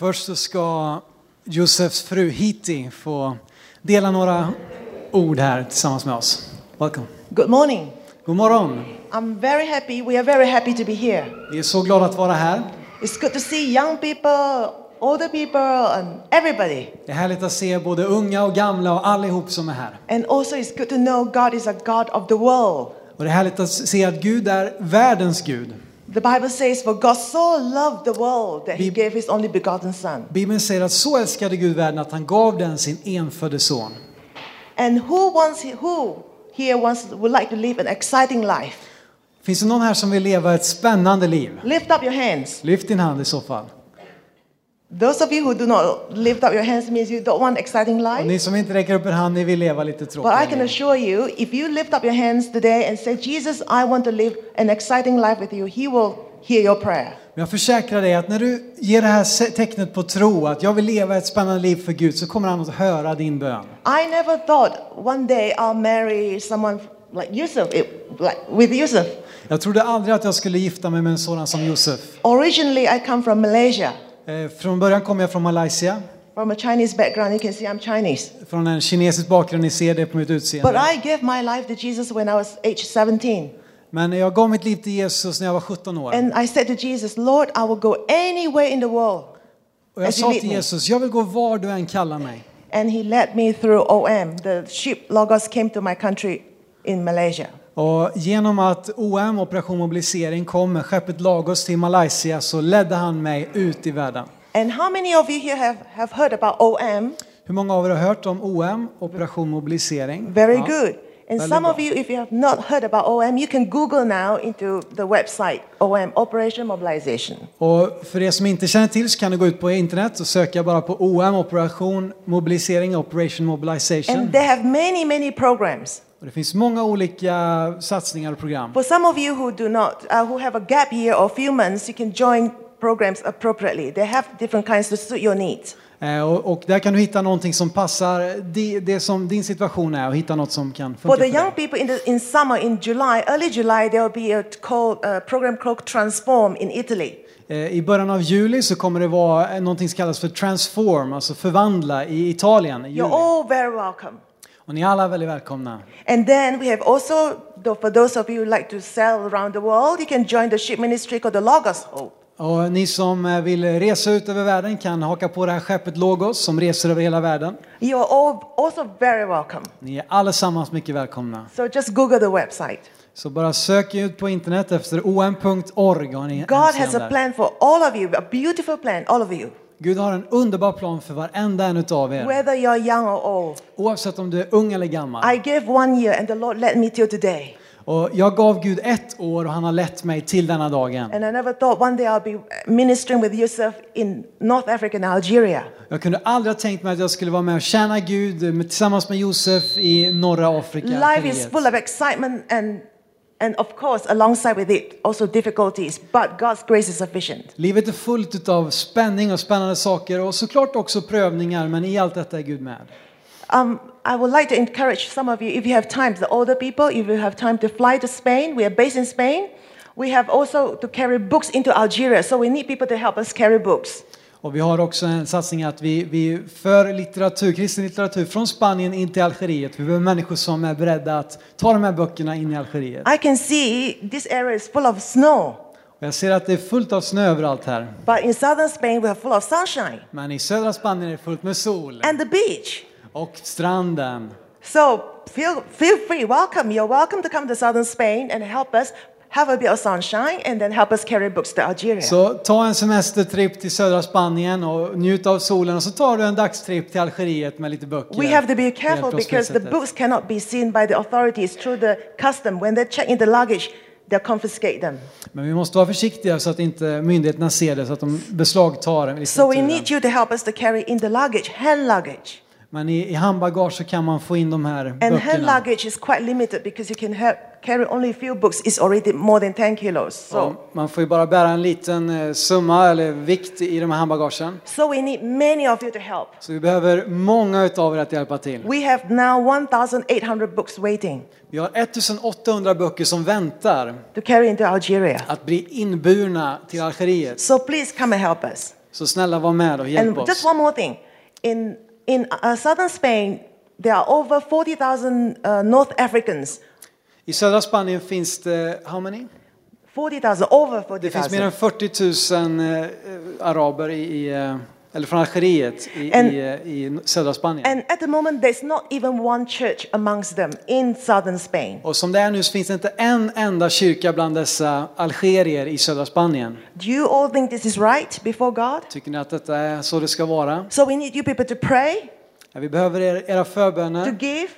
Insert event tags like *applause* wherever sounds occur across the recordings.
Först så ska Josefs fru Hiti få dela några ord här tillsammans med oss. Welcome. Good morning. God morgon. I'm very happy. We are very happy to be here. Vi är så glada att vara här. It's good to see young people, older people, and everybody. Det är härligt att se både unga och gamla och allihop som är här. And also, it's good to know God is a God of the world. Och det är härligt att se att Gud är världens Gud. The Bible says, For God so loved the world that he gave his only begotten Son. Bibeln säger att så älskade Gud världen att han gav den sin enfödde son. And who wants, who here wants, would like to live an exciting life? Finns det någon här som vill leva ett spännande liv? Lift up your hands. Lyft din hand i så fall. Those of you who do not lift up your hands means you don't want exciting Och life. ni som inte räcker upp er hand, ni vill leva lite But I can assure you, if you lift up your hands today and say, Jesus, I want to live an exciting life with you, He will hear your prayer. Men jag försäkrar dig att när du ger det här tecknet på tro, att jag vill leva ett spännande liv för Gud, så kommer han att höra din bön. I never thought one day I'll marry someone like Yusuf, it, like with Yusuf. Jag trodde aldrig att jag skulle gifta mig med en sådan som Josef. Originally, I come from Malaysia. Eh, Från början kom jag från Malaysia, From a Chinese background, you can see I'm Chinese. från en kinesisk bakgrund, ni ser det på mitt But utseende. I gave my life to Jesus when I was age 17. Men jag gav mitt liv till Jesus när jag var 17 år. And I said to Jesus, Lord, I will go anywhere in the world. Och jag sa till. Jesus, jag vill gå var du än kallar mig. And He led me through OM. The ship Logos came to my country in Malaysia. Och genom att OM, Operation Mobilisering, kom med skeppet Lagos till Malaysia så ledde han mig ut i världen. And how many of you here have, have heard about OM? Hur många av er har hört om OM, Operation Mobilisering? Very Ja. good. And some bra. of you, if you have not heard about OM, you can Google now into the website OM, Operation Mobilization. Och för er som inte känner till så kan du gå ut på internet och söka bara på OM, Operation Mobilisering, Operation Mobilization. And they have many, many programs. Och det finns många olika satsningar och program. For some of you who do not, uh, who have a gap year or few months, you can join programs appropriately. They have different kinds to suit your needs. Eh, Och, och där kan du hitta någonting som passar det, det som din situation är och hitta något som kan For funka the för young people in, the, in summer, in July, early July, there will be a called, uh, program called Transform in Italy. Eh, I början av juli så kommer det vara någonting som kallas för transform, alltså förvandla i Italien. i You're all very welcome. Och ni är alla väldigt välkomna. And then we have also, for those of you who like to sell around the world, you can join the ship ministry called the Logos Hope. Och ni som eh, vill resa ut över världen kan haka på det här skeppet Logos som reser över hela världen. You are all also very welcome. Ni är allesammans mycket välkomna. So just Google the website. Så bara sök ut på internet efter om.org. God has a plan for all of you, a beautiful plan, all of you, Gud har en underbar plan för varenda en utav er. whether you're young or old. Oavsett om du är ung eller gammal. I gave one year and the Lord led me till today. Och jag gav Gud ett år och han har lett mig till denna dagen. And I never thought one day I'll be ministering with Yusuf in North Africa and Algeria. Jag kunde aldrig ha tänkt mig att jag skulle vara med och tjäna Gud tillsammans med Josef i norra Afrika. Life is full of excitement and and of course alongside with it also difficulties, but God's grace is sufficient. Livet är fullt av spänning och spännande saker och såklart också prövningar, men i allt detta är Gud med. Um, I would like to encourage some of you, if you have time, the older people, if you have time to fly to Spain, we are based in Spain. We have also to carry books into Algeria, so we need people to help us carry books. Och vi har också en satsning att vi, vi för litteratur, kristen litteratur från Spanien in till Algeriet. Vi behöver människor som är beredda att ta de här böckerna in i Algeriet. I can see this area is full of snow, Och jag ser att det är fullt av snö överallt här. but in southern Spain we are full of sunshine Men i södra Spanien är det fullt med sol. and the beach. Och stranden. So feel, feel free, welcome. You're welcome to come to southern Spain and help us have a bit of sunshine and then help us carry books to Algeria. Så ta en semestertripp till södra Spanien och njut av solen och så tar du en dagstripp till Algeriet med lite böcker. We have to be careful because the books cannot be seen by the authorities through the custom. When they check in the luggage, they'll confiscate them. Men vi måste vara försiktiga så att inte myndigheterna ser det så att de beslagtar So we litteraturen. need you to help us to carry in the luggage, hand luggage. Men i, i handbagage så kan man få in de här And hand böckerna. luggage is quite limited because you can ha- carry only a few books. It's already more than 10 kilos. So, Ja, man får ju bara bära en liten eh, summa eller vikt i de här handbagagen. so we need many of you to help. Så vi behöver många utav er att hjälpa till. We have now 1,800 books waiting Vi har 1800 böcker som väntar to carry into Algeria. att bli inburna till Algeriet. So please come and help us. Så snälla var med och hjälp And just oss. one more thing. In, in uh, southern Spain, there are over 40,000 uh, North Africans. I södra Spanien finns det, how many? 40,000, over Det finns mer 40,000. än 40 000 eh, araber i, i, eh, eller från Algeriet i, And- i, i södra Spanien. And at the moment, there's not even one church amongst them in southern Spain. Och som det är nu så finns det inte en enda kyrka bland dessa algerier i södra Spanien. Do you all think this is right before God? Tycker ni att detta är så det ska vara? So we need you people to pray, Ja, vi behöver er, era to förböner, give,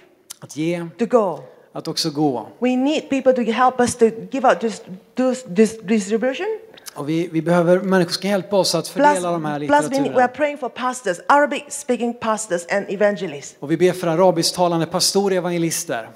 att ge, to go. att också gå. We need people to help us to give out this, this, this distribution. Och vi, vi behöver människor som kan hjälpa oss att Plus, fördela de här plus we, are litteraturen. praying for pastors, Arabic speaking pastors and evangelists. Och vi ber för arabisktalande pastorer och evangelister.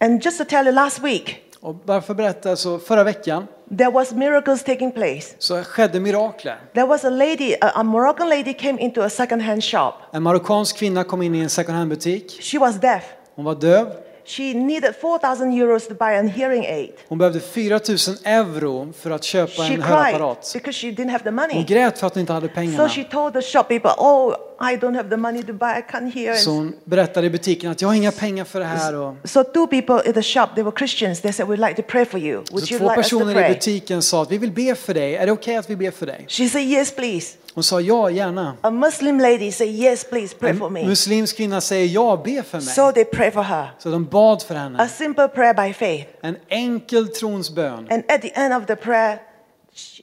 And just to tell you, last week, Och varför berätta så förra veckan there was miracles taking place. så skedde mirakler. There was a lady, a, a Moroccan lady came into a second-hand shop. En marockansk kvinna kom in i en second hand butik. She was deaf. Hon var döv. She needed 4,000 euros to buy a hearing aid. Hon behövde 4 000 euro för att köpa She en hörapparat. because she didn't have the Hon money. grät för att hon inte hade So pengarna. she told the shop people, "Oh, I don't have the money to buy. I can't hear." Så hon berättade i butiken att jag har inga pengar för det här. Och So two people in the shop, they were Christians. They said, "We'd like to pray for you. Would så you två like us to personer i pray?" butiken sa att vi vill be för dig. Är det okej att vi ber för dig? She said, "Yes, please." Hon sa ja, gärna. A Muslim lady said, "Yes, please pray for En me." muslimsk kvinna säger ja, be för So mig. they pray for her. Så de bad för A henne. simple prayer by faith. En enkel trons bön. And at the end of the prayer,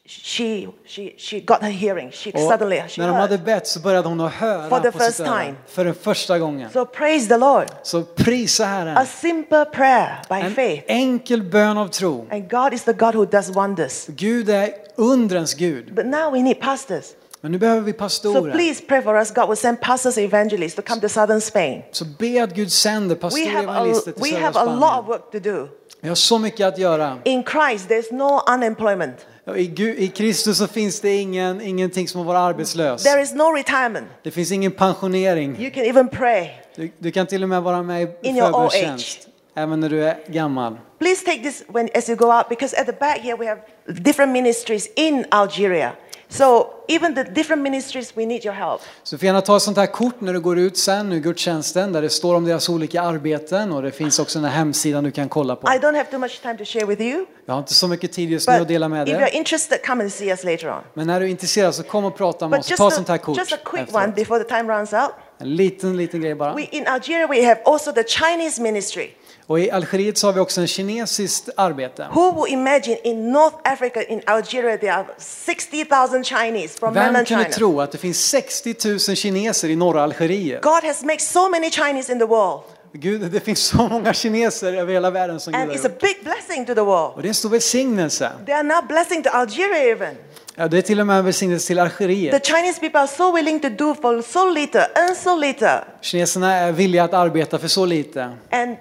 she she she got her hearing. She Och suddenly she när de hade bett så började hon att höra For the på sitt first öra. time. För den första gången. So praise the Lord. Så prisa A Herren. simple prayer by En faith. enkel bön av tro. And God is the God who does wonders. Gud är undrens Gud. But now we need pastors. Men nu behöver vi So pastorer. please pray for us. God will send pastors and evangelists to come to southern Spain. Så be att Gud sänder We pastorer och evangelister till we södra have a lot of Spanien. work to do. Vi har så mycket att göra. In Christ, there's no unemployment. I, Gud, I Kristus så finns det ingen, ingenting som att vara arbetslös. There is no retirement. Det finns ingen pensionering. You can even pray. Du, du kan till och med vara med i förbönstjänst. Även när du är gammal. Please take this when as you go out because at the back here we have different ministries in Algeria. So even the different ministries, we need your help. Så du får gärna ta ett sånt här kort när du går ut sen i gudstjänsten där det står om deras olika arbeten och det finns också den här hemsidan du kan kolla på. I don't have too much time to share with you, Jag har inte så mycket tid just nu att dela med if you're dig. interested, come and see us later on. Men när du är intresserad så kom och prata med But oss. Ta ett sånt här kort. just a quick efteråt. one before the time runs out. En liten, liten grej bara. We, in Algeria, we have also the Chinese ministry. Och i Algeriet så har vi också en kinesiskt arbete. Who will imagine in North Africa, in Algeria, there are 60,000 Chinese from Vem kunde China? tro att det finns 60 000 kineser i norra Algeriet? God has made so many Chinese in the world, Gud, det finns så många kineser över hela världen som Gud and har it's a gjort. big blessing to the world. Och det är en stor välsignelse. They are now blessing to Algeria even. Ja, det är till och med en välsignelse till The Algeriet. Chinese people are so willing to do for so little, earn so little, Kineserna är villiga att arbeta för så lite. and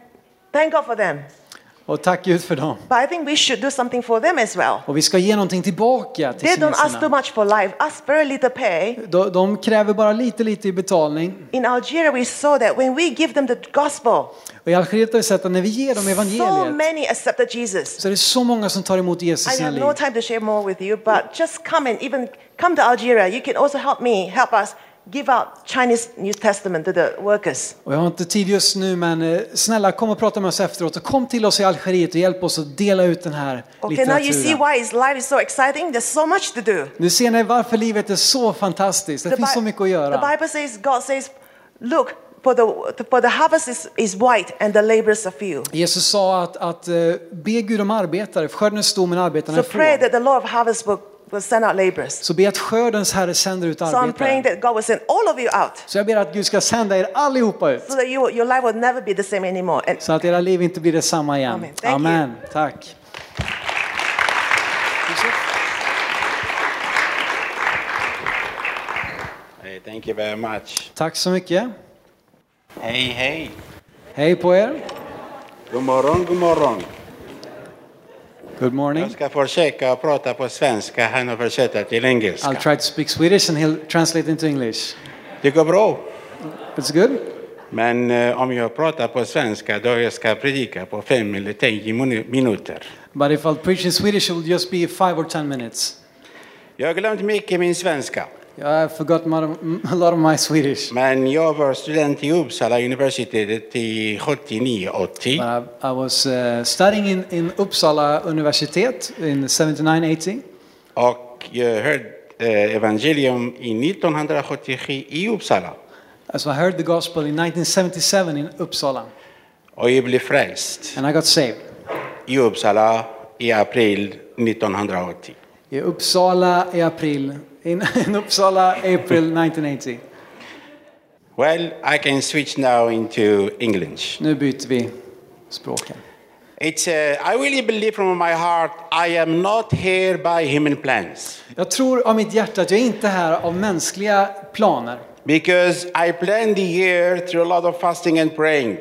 thank God for them. Och tack Gud för dem. But I think we should do something for them as well. Och vi ska ge någonting tillbaka till They don't ask too much for life, ask very little pay. De, de kräver bara lite, lite i betalning. In Algeria, we saw that when we give them the gospel, Och i Algeriet har vi sett att när vi ger dem so evangeliet many accepted Jesus. så är det så många som tar emot Jesus i I sina have liv. no time to share more with you, but just come and even come to Algeria. You can also help me, help us give out Chinese New Testament to the workers. Och jag har inte tid just nu men eh, snälla kom och prata med oss efteråt och kom till oss i Algeriet och hjälp oss att dela ut den här Okay, now you see litteraturen. why his life is so exciting. There's so much to do. Nu ser ni varför livet är så fantastiskt. Det finns så mycket att the göra. Bible says, God says, look, for the, for the harvest is, is white and the laborers are few. Jesus sa att, att eh, be Gud om arbetare, för skörden är stor men arbetarna So är pray få. that the Lord of harvest will, will send out laborers. Så be att skördens Herre sänder ut So I'm praying arbetare. that God will send all of you out Så jag ber att Gud ska sända er allihopa ut. so that you, your life will never be the same anymore. And Så att era liv inte blir detsamma igen. Amen. Thank Amen. Tack. Hey, thank you very much. Tack så mycket. Hej, hej. Hej på er. God morgon, god morgon. Good morning. Jag ska försöka prata på svenska, han försökt till engelska. I'll try to speak Swedish and he'll translate into English. Det går bra. It's good? Men eh, om jag pratar på svenska då jag ska predika på fem eller tio minu- minuter. But if I'll preach in Swedish it will just be five or ten minutes. Jag har glömt mycket min svenska. I forgot a lot of my Swedish. Men jag var student i Uppsala universitetet i 79-80. But I, was uh, studying in, in Uppsala Universitet in 79-80. Och jag hörde eh, evangelium i 1977 i Uppsala. So I heard the gospel in 1977 in Uppsala. Och jag blev frälst And I got saved. i Uppsala i april 1980. I Uppsala i april. In, *laughs* in Uppsala, April 1980. Well, I can switch now into English. Nu byter vi språken. It's, uh, I really believe from my heart I am not here by human plans. Jag tror av mitt hjärta att jag inte är här av mänskliga planer. Because I planned the year through a lot of fasting and praying.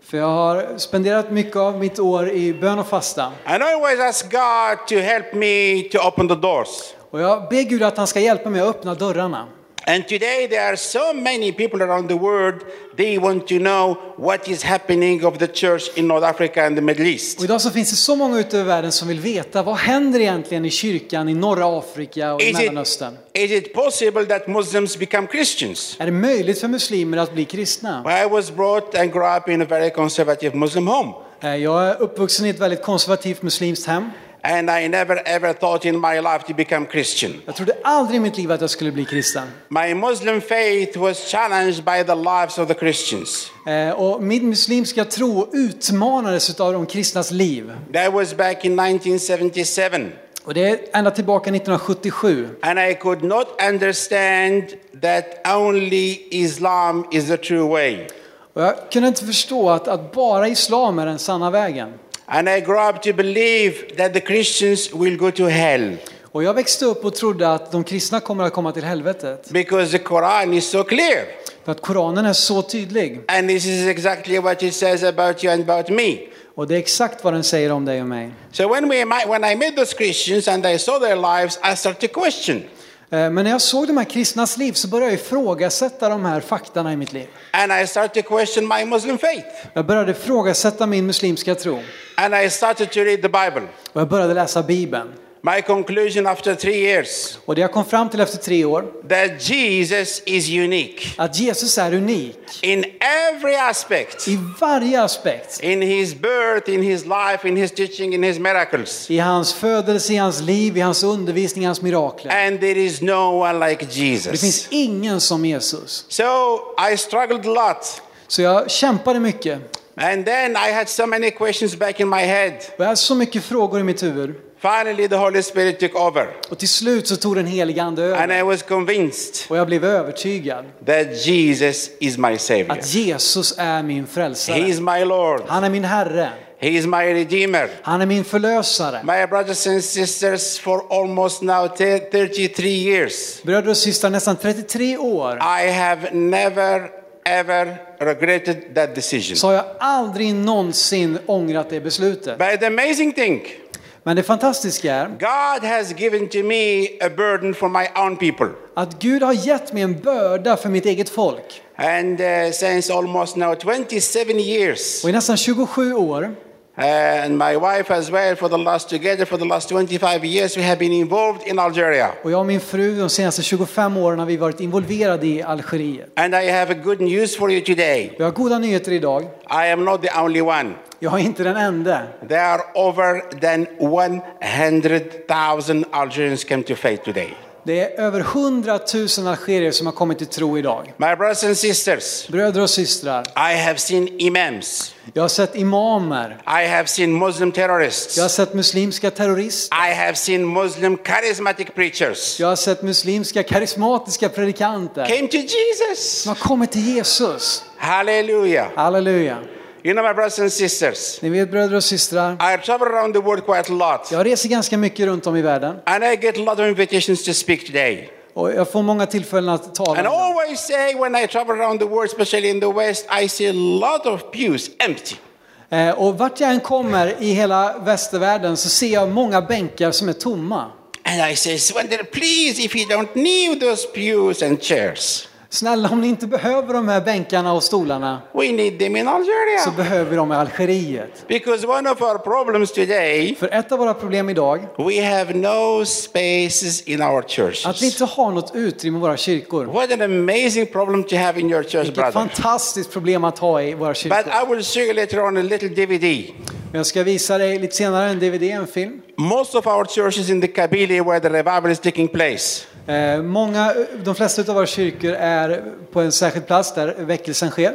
För jag har spenderat mycket av mitt år i bön och fasta. And I always ask God to help me to open the doors. Och jag ber Gud att han ska hjälpa mig att öppna dörrarna. And today there are so many people around the world, they want to know what is happening of the church in North Africa and the Middle Och East. idag så finns det så många ute i världen som vill veta vad händer egentligen i kyrkan i norra Afrika och i Is it, Mellanöstern. is it possible that Muslims become Christians? Är det möjligt för muslimer att bli kristna? I was brought and grew up in a very conservative Muslim home. Eh, Jag är uppvuxen i ett väldigt konservativt muslimskt hem. And I never ever thought in my life to become Christian. Jag trodde aldrig i mitt liv att jag skulle bli kristen. My Muslim faith was challenged by the lives of the Christians. Eh, Och min muslimska tro utmanades av de kristnas liv. That was back in 1977. Och det är ända tillbaka 1977. And I could not understand that only Islam is the true way. Och jag kunde inte förstå att, att bara islam är den sanna vägen. And I grew up to believe that the Christians will go to hell Och jag växte upp och trodde att de kristna kommer att komma till helvetet. because the Quran is so clear. För att Koranen är så tydlig. And this is exactly what it says about you and about me. Och det är exakt vad den säger om dig och mig. So when, we, when I met those Christians and I saw their lives, I started to question. Eh, Men när jag såg de här kristnas liv så började jag ifrågasätta de här faktarna i mitt liv. And I started to question my Muslim faith. Jag började ifrågasätta min muslimska tro. And I started to read the Bible. Och jag började läsa Bibeln. My conclusion after three years Och det jag kom fram till efter tre år, that Jesus is unique att Jesus är unik. in every aspect. I varje aspekt. In his birth, in his life, in his teaching, in his miracles. I hans födelse, i hans liv, i hans undervisning, i hans mirakler. And there is no one like Det Jesus. finns ingen som Jesus. So I struggled a lot. Så jag kämpade mycket. And then I had so many questions back in my head. Och jag hade så mycket frågor i mitt huvud. Finally, the Holy Spirit took over. Och till slut så tog den helige ande And I över. was convinced Och jag blev övertygad that Jesus is my Savior. att Jesus är min He frälsare. is my Lord. Han är min Herre. He is my Redeemer. Han är min förlösare. My brothers and sisters, for almost now te- 33 years, Bröder och systrar, nästan 33 år I have never ever regretted that decision. så har jag aldrig någonsin ångrat det beslutet. But the amazing thing, Men det fantastiska är God has given to me a burden for my own people. att Gud har gett mig en börda för mitt eget folk. And uh, since almost now 27 years, Och i nästan 27 år and my wife as well, for the last together for the last 25 years, we have been involved in Algeria. och jag och min fru de senaste 25 åren har vi varit involverade i Algeriet. And I have a good news for you today. Vi har goda nyheter idag. I am not the only one. Jag är inte den enda. There are over than 100,000 Algerians came to faith today. Det är över 100 000 algerier som har kommit till tro idag. My brothers and sisters, Bröder och systrar, I have seen imams. jag har sett imamer. I have seen Muslim terrorists. Jag har sett muslimska terrorister. I have seen Muslim charismatic preachers. Jag har sett muslimska karismatiska predikanter Came to Jesus. som har kommit till Jesus. Hallelujah. Halleluja. You know, my brothers and sisters, Ni vet bröder och systrar, I travel around the world quite a lot. jag reser ganska mycket runt om i världen And I get a lot of invitations to speak today. och jag får många tillfällen att And tala. I always say when I travel around the world, especially in the West, I see a lot of pews empty. Eh, Och vart jag än kommer i hela västvärlden så ser jag många bänkar som är tomma. And I say, Swender, please, if you don't need those pews and chairs, Snälla, om ni inte behöver de här bänkarna och stolarna we need them in så Algeria. behöver vi dem i Algeriet. Because one of our problems today, För ett av våra problem idag, we have no spaces in our att vi churches. inte har något utrymme i våra kyrkor. What an amazing problem to have in your church, Vilket brother. fantastiskt problem att ha i våra But kyrkor. I will show you later on a little DVD. Men jag ska visa dig lite senare en DVD, en film. Most of our churches in the Kabyle where the revival is taking place. Eh, många, de flesta av våra kyrkor är på en särskild plats där väckelsen sker.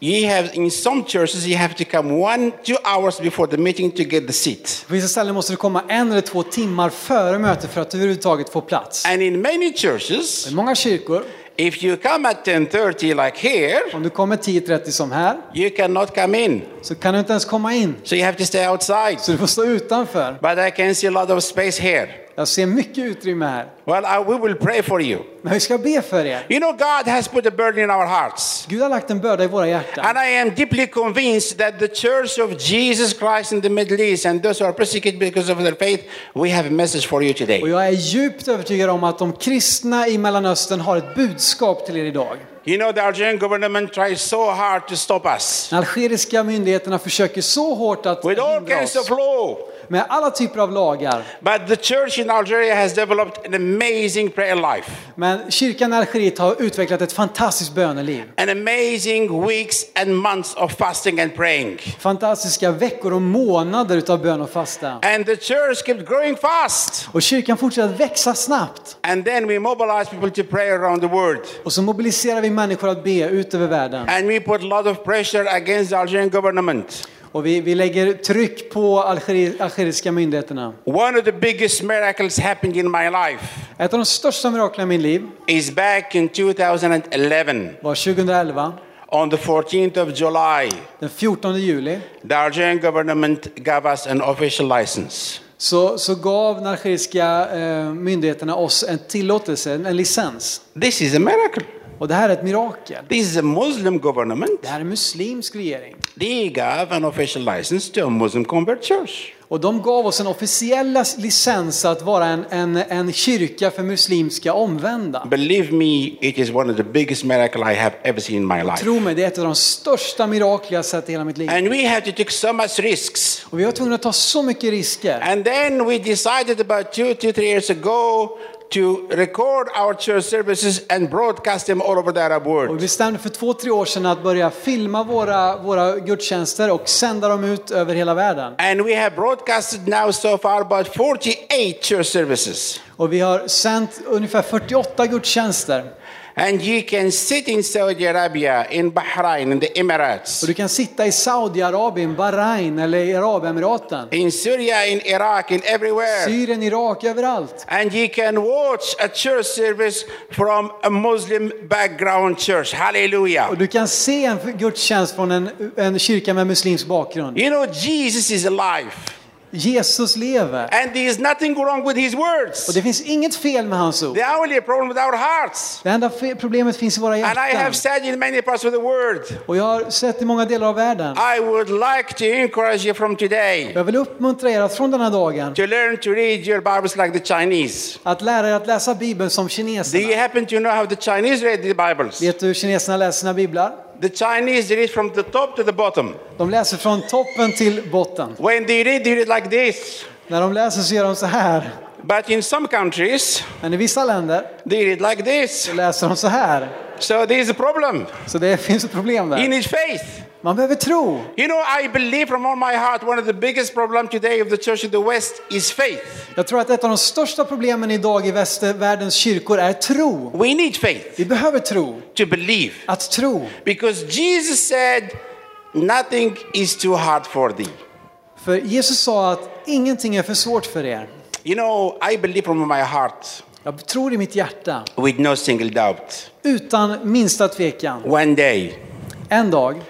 You have in some churches you have to come one, two hours before the meeting to get the seat. På vissa ställen måste du komma en eller två timmar före mötet för att överhuvudtaget få plats. And in many churches, I många kyrkor, if you come at 10:30 like here, om du kommer 10.30 som här, you cannot come in. så kan du inte ens komma in. So you have to stay outside. Så du får stå utanför. But I can see a lot of space here. Jag ser mycket utrymme här. Well, I, we will pray for you. Men vi ska be för er. You know, God has put a burden in our hearts. Gud har lagt en börda i våra hjärtan. And I am deeply convinced that the church of Jesus Christ in the Middle East and those who are persecuted because of their faith, we have a message for you today. Och jag är djupt övertygad om att de kristna i Mellanöstern har ett budskap till er idag. You know, the Algerian government tries so hard to stop us algeriska myndigheterna försöker så hårt att with all hindra kinds oss of law. med alla typer av lagar. But the church in Algeria has developed an amazing prayer life, Men kyrkan i Algeriet har utvecklat ett fantastiskt böneliv. an amazing weeks and months of fasting and praying. Fantastiska veckor och månader utav bön och fasta. And the church kept growing fast. Och kyrkan fortsätter att växa snabbt. And then we mobilize people to pray around the world. Och så mobiliserar vi människor att be ut över världen. And we put a lot of pressure against the Algerian government. Och vi, vi lägger tryck på algeri, algeriska myndigheterna. One of the biggest miracles happened in my life Ett av de största miraklerna i min liv is back in 2011 var 2011, on the 14th of July. den 14 juli. The Algerian government gave us an official license. Så, så gav den algeriska eh, myndigheterna oss en tillåtelse, en, en licens. This is a miracle. Och det här är ett mirakel. This is a Muslim government. Det här är en muslimsk regering. They gave an official license to a Muslim convert church. Och de gav oss en officiell licens att vara en, en, en kyrka för muslimska omvända. Believe me, it is one of the biggest miracles I have ever seen in my life. Tro mig, det är ett av de största mirakler jag sett i hela mitt liv. And we had to take so much risks. Och vi var tvungna att ta så mycket risker. And then we decided about two to three years ago to record our church services and broadcast them all over the Arab Och vi world. bestämde för två, tre år sedan att börja filma våra, våra gudstjänster och sända dem ut över hela världen. And we have broadcasted now so far about 48 church services. Och vi har sänt ungefär 48 gudstjänster. And you can sit in Saudi Arabia, in Bahrain, in the Emirates, Och du kan sitta i Saudiarabien, Bahrain eller i Arabemiraten. in Syria, in Iraq, in everywhere. Syrien, Irak, överallt. And you can watch a church service from a Muslim background church. Hallelujah. Och du kan se en gudstjänst från en, en kyrka med muslimsk bakgrund. You know, Jesus is alive. Jesus lever. And there is nothing wrong with his Och words. det finns inget fel med hans ord. The only problem with our hearts. Det enda problemet finns i våra And I hjärtan. have said in many parts of the world, Och jag har sett i många delar av världen. I would like to encourage you from today Jag vill uppmuntra er att från den här dagen to learn to read your Bibles like the Chinese. att lära er att läsa Bibeln som Do you kineserna. happen to know how the Chinese read the Bibles? Vet du hur kineserna läser sina biblar? The Chinese read from the top to the bottom. De läser från toppen till botten. When they read, they read like this. När de läser så gör de så här. But in some countries, Men i vissa länder they read like this. så läser de så här. So there's a problem. Så det finns ett problem där. need faith. Man behöver tro. You know, I believe from all my heart one of the biggest problems today of the church in the West is faith. Jag tror att ett av de största problemen idag i västvärldens kyrkor är tro. We need faith Vi behöver tro. to believe. Att tro. Because Jesus said, Nothing is too hard for thee. För Jesus sa att ingenting är för svårt för er. You know, I believe from my heart, Jag tror i mitt hjärta, with no single doubt, utan minsta tvekan, one day en dag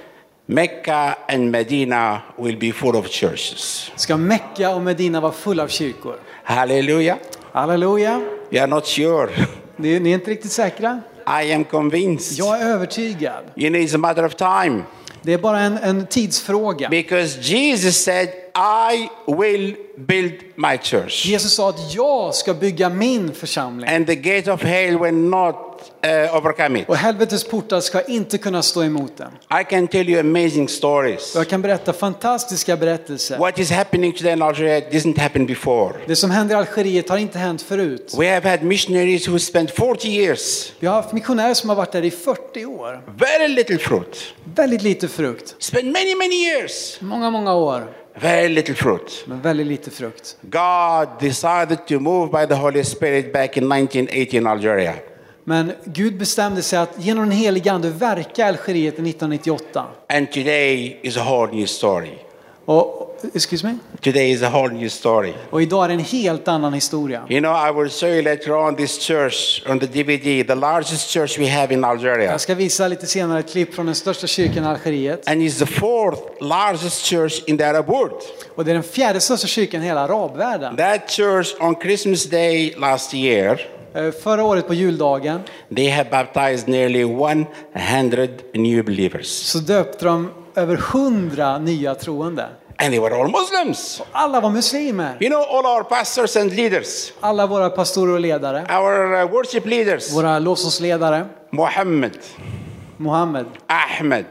Mecca and Medina will be full of churches. ska Mecka och Medina vara fulla av kyrkor. Hallelujah. Halleluja. You are not sure. Ni, ni är inte riktigt säkra? I am convinced. Jag är övertygad. You know, it's a matter of time. Det är bara en, en tidsfråga. Because Jesus said, I will build my church. Jesus sa att jag ska bygga min församling. And the gate of hell will not uh, overcome it. Och helvetets portar ska inte kunna stå emot den. I can tell you amazing stories. Jag kan berätta fantastiska berättelser. What is happening today in Algeria didn't happen before. Det som händer i Algeriet har inte hänt förut. We have had missionaries who spent 40 years, Vi har haft missionärer som har varit där i 40 år. very little fruit. Väldigt lite frukt. Spent many, many years, Många, många år. Very little fruit. Men väldigt lite frukt. God decided to move by the Holy Spirit back in 1980 in Algeria. Men Gud bestämde sig att genom den helige Ande verka i Algeriet 1998. And today is a whole new story. Och, excuse me? Today is a whole new story. Och idag är det en helt annan historia. You know, I will show you later on this church on the DVD, the largest church we have in Algeria. Jag ska visa lite senare ett klipp från den största kyrkan i Algeriet. And it's the fourth largest church in the Arab world. Och det är den fjärde största kyrkan i hela arabvärlden. That church on Christmas Day last year, Eh, Förra året på juldagen they have baptized nearly 100 new believers. så döpte de över hundra nya troende. And they were all Muslims. Alla var muslimer. You know, all our pastors and leaders, Alla våra pastorer och ledare, our uh, worship leaders, våra lovsångsledare, Muhammad, Mohammed, Ahmed,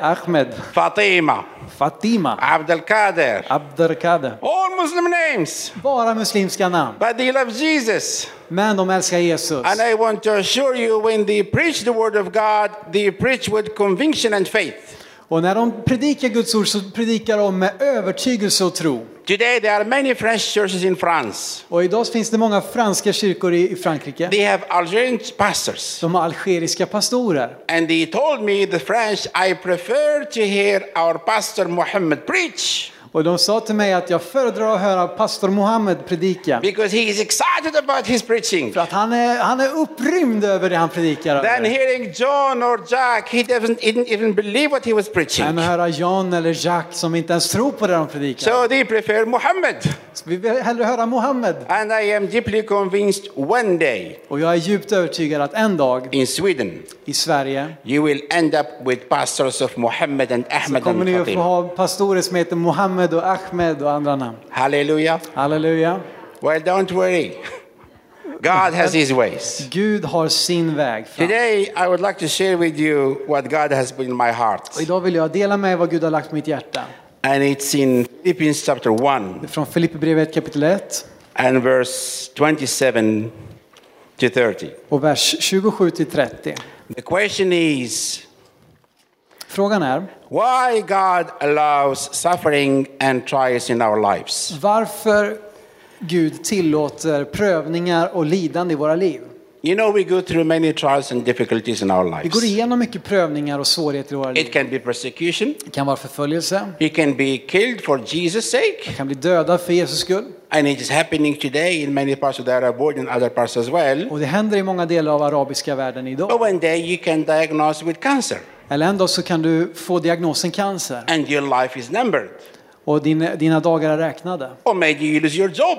Ahmed, Fatima, Fatima, Abdul Qadir, Abdelkader. all Muslim names. Bara muslimska namn. But they love Jesus. Men de älskar Jesus. And I want to assure you, when they preach the word of God, they preach with conviction and faith. Och när de predikar Guds ord så predikar de med övertygelse och tro. Today, there are many French churches in France. Och idag finns det många franska kyrkor i i Frankrike. They have Algerian pastors. De har algeriska pastorer. And they told me, the French, I prefer to hear our pastor Muhammad preach Och de sa till mig att jag föredrar att höra pastor Mohammed predika. because he is excited about his preaching. För att han är, han är upprymd över det han predikar. Över. hearing John or Jack, he doesn't even, even believe what he was Än preaching. att höra John eller Jack som inte ens tror på det de predikar. So they prefer Muhammad. Så vi vill hellre höra Mohammed. And I am deeply convinced one day Och jag är djupt övertygad att en dag in Sweden, i Sverige you will end up with pastors of Muhammad and så Ahmed kommer and ni att få ha pastorer som heter Mohammed och Ahmed och andra namn. Hallelujah. Halleluja. Well, don't worry. God has his ways. Gud har sin väg fram. Today, I would like to share with you what God has put in my heart. Och idag vill jag dela med vad Gud har lagt på mitt hjärta. And it's in Philippians chapter 1 Från Filipperbrevet kapitel 1 and verse 27 to 30. och vers 27 till 30. The question is Frågan är why God allows suffering and trials in our lives. varför Gud tillåter prövningar och lidande i våra liv. You know, we go through many trials and difficulties in our Vi går lives. igenom mycket prövningar och svårigheter i våra liv. It can be persecution, Det kan vara förföljelse, you can be killed for Jesus' sake, vi kan bli döda för Jesus skull. and it is happening today in many parts of the Arab world and other parts as well. Och det händer i många delar av arabiska världen But idag. one day you can diagnose with cancer, Eller en dag så kan du få diagnosen cancer and your life is numbered. och din, dina dagar är räknade. Or maybe you lose your job,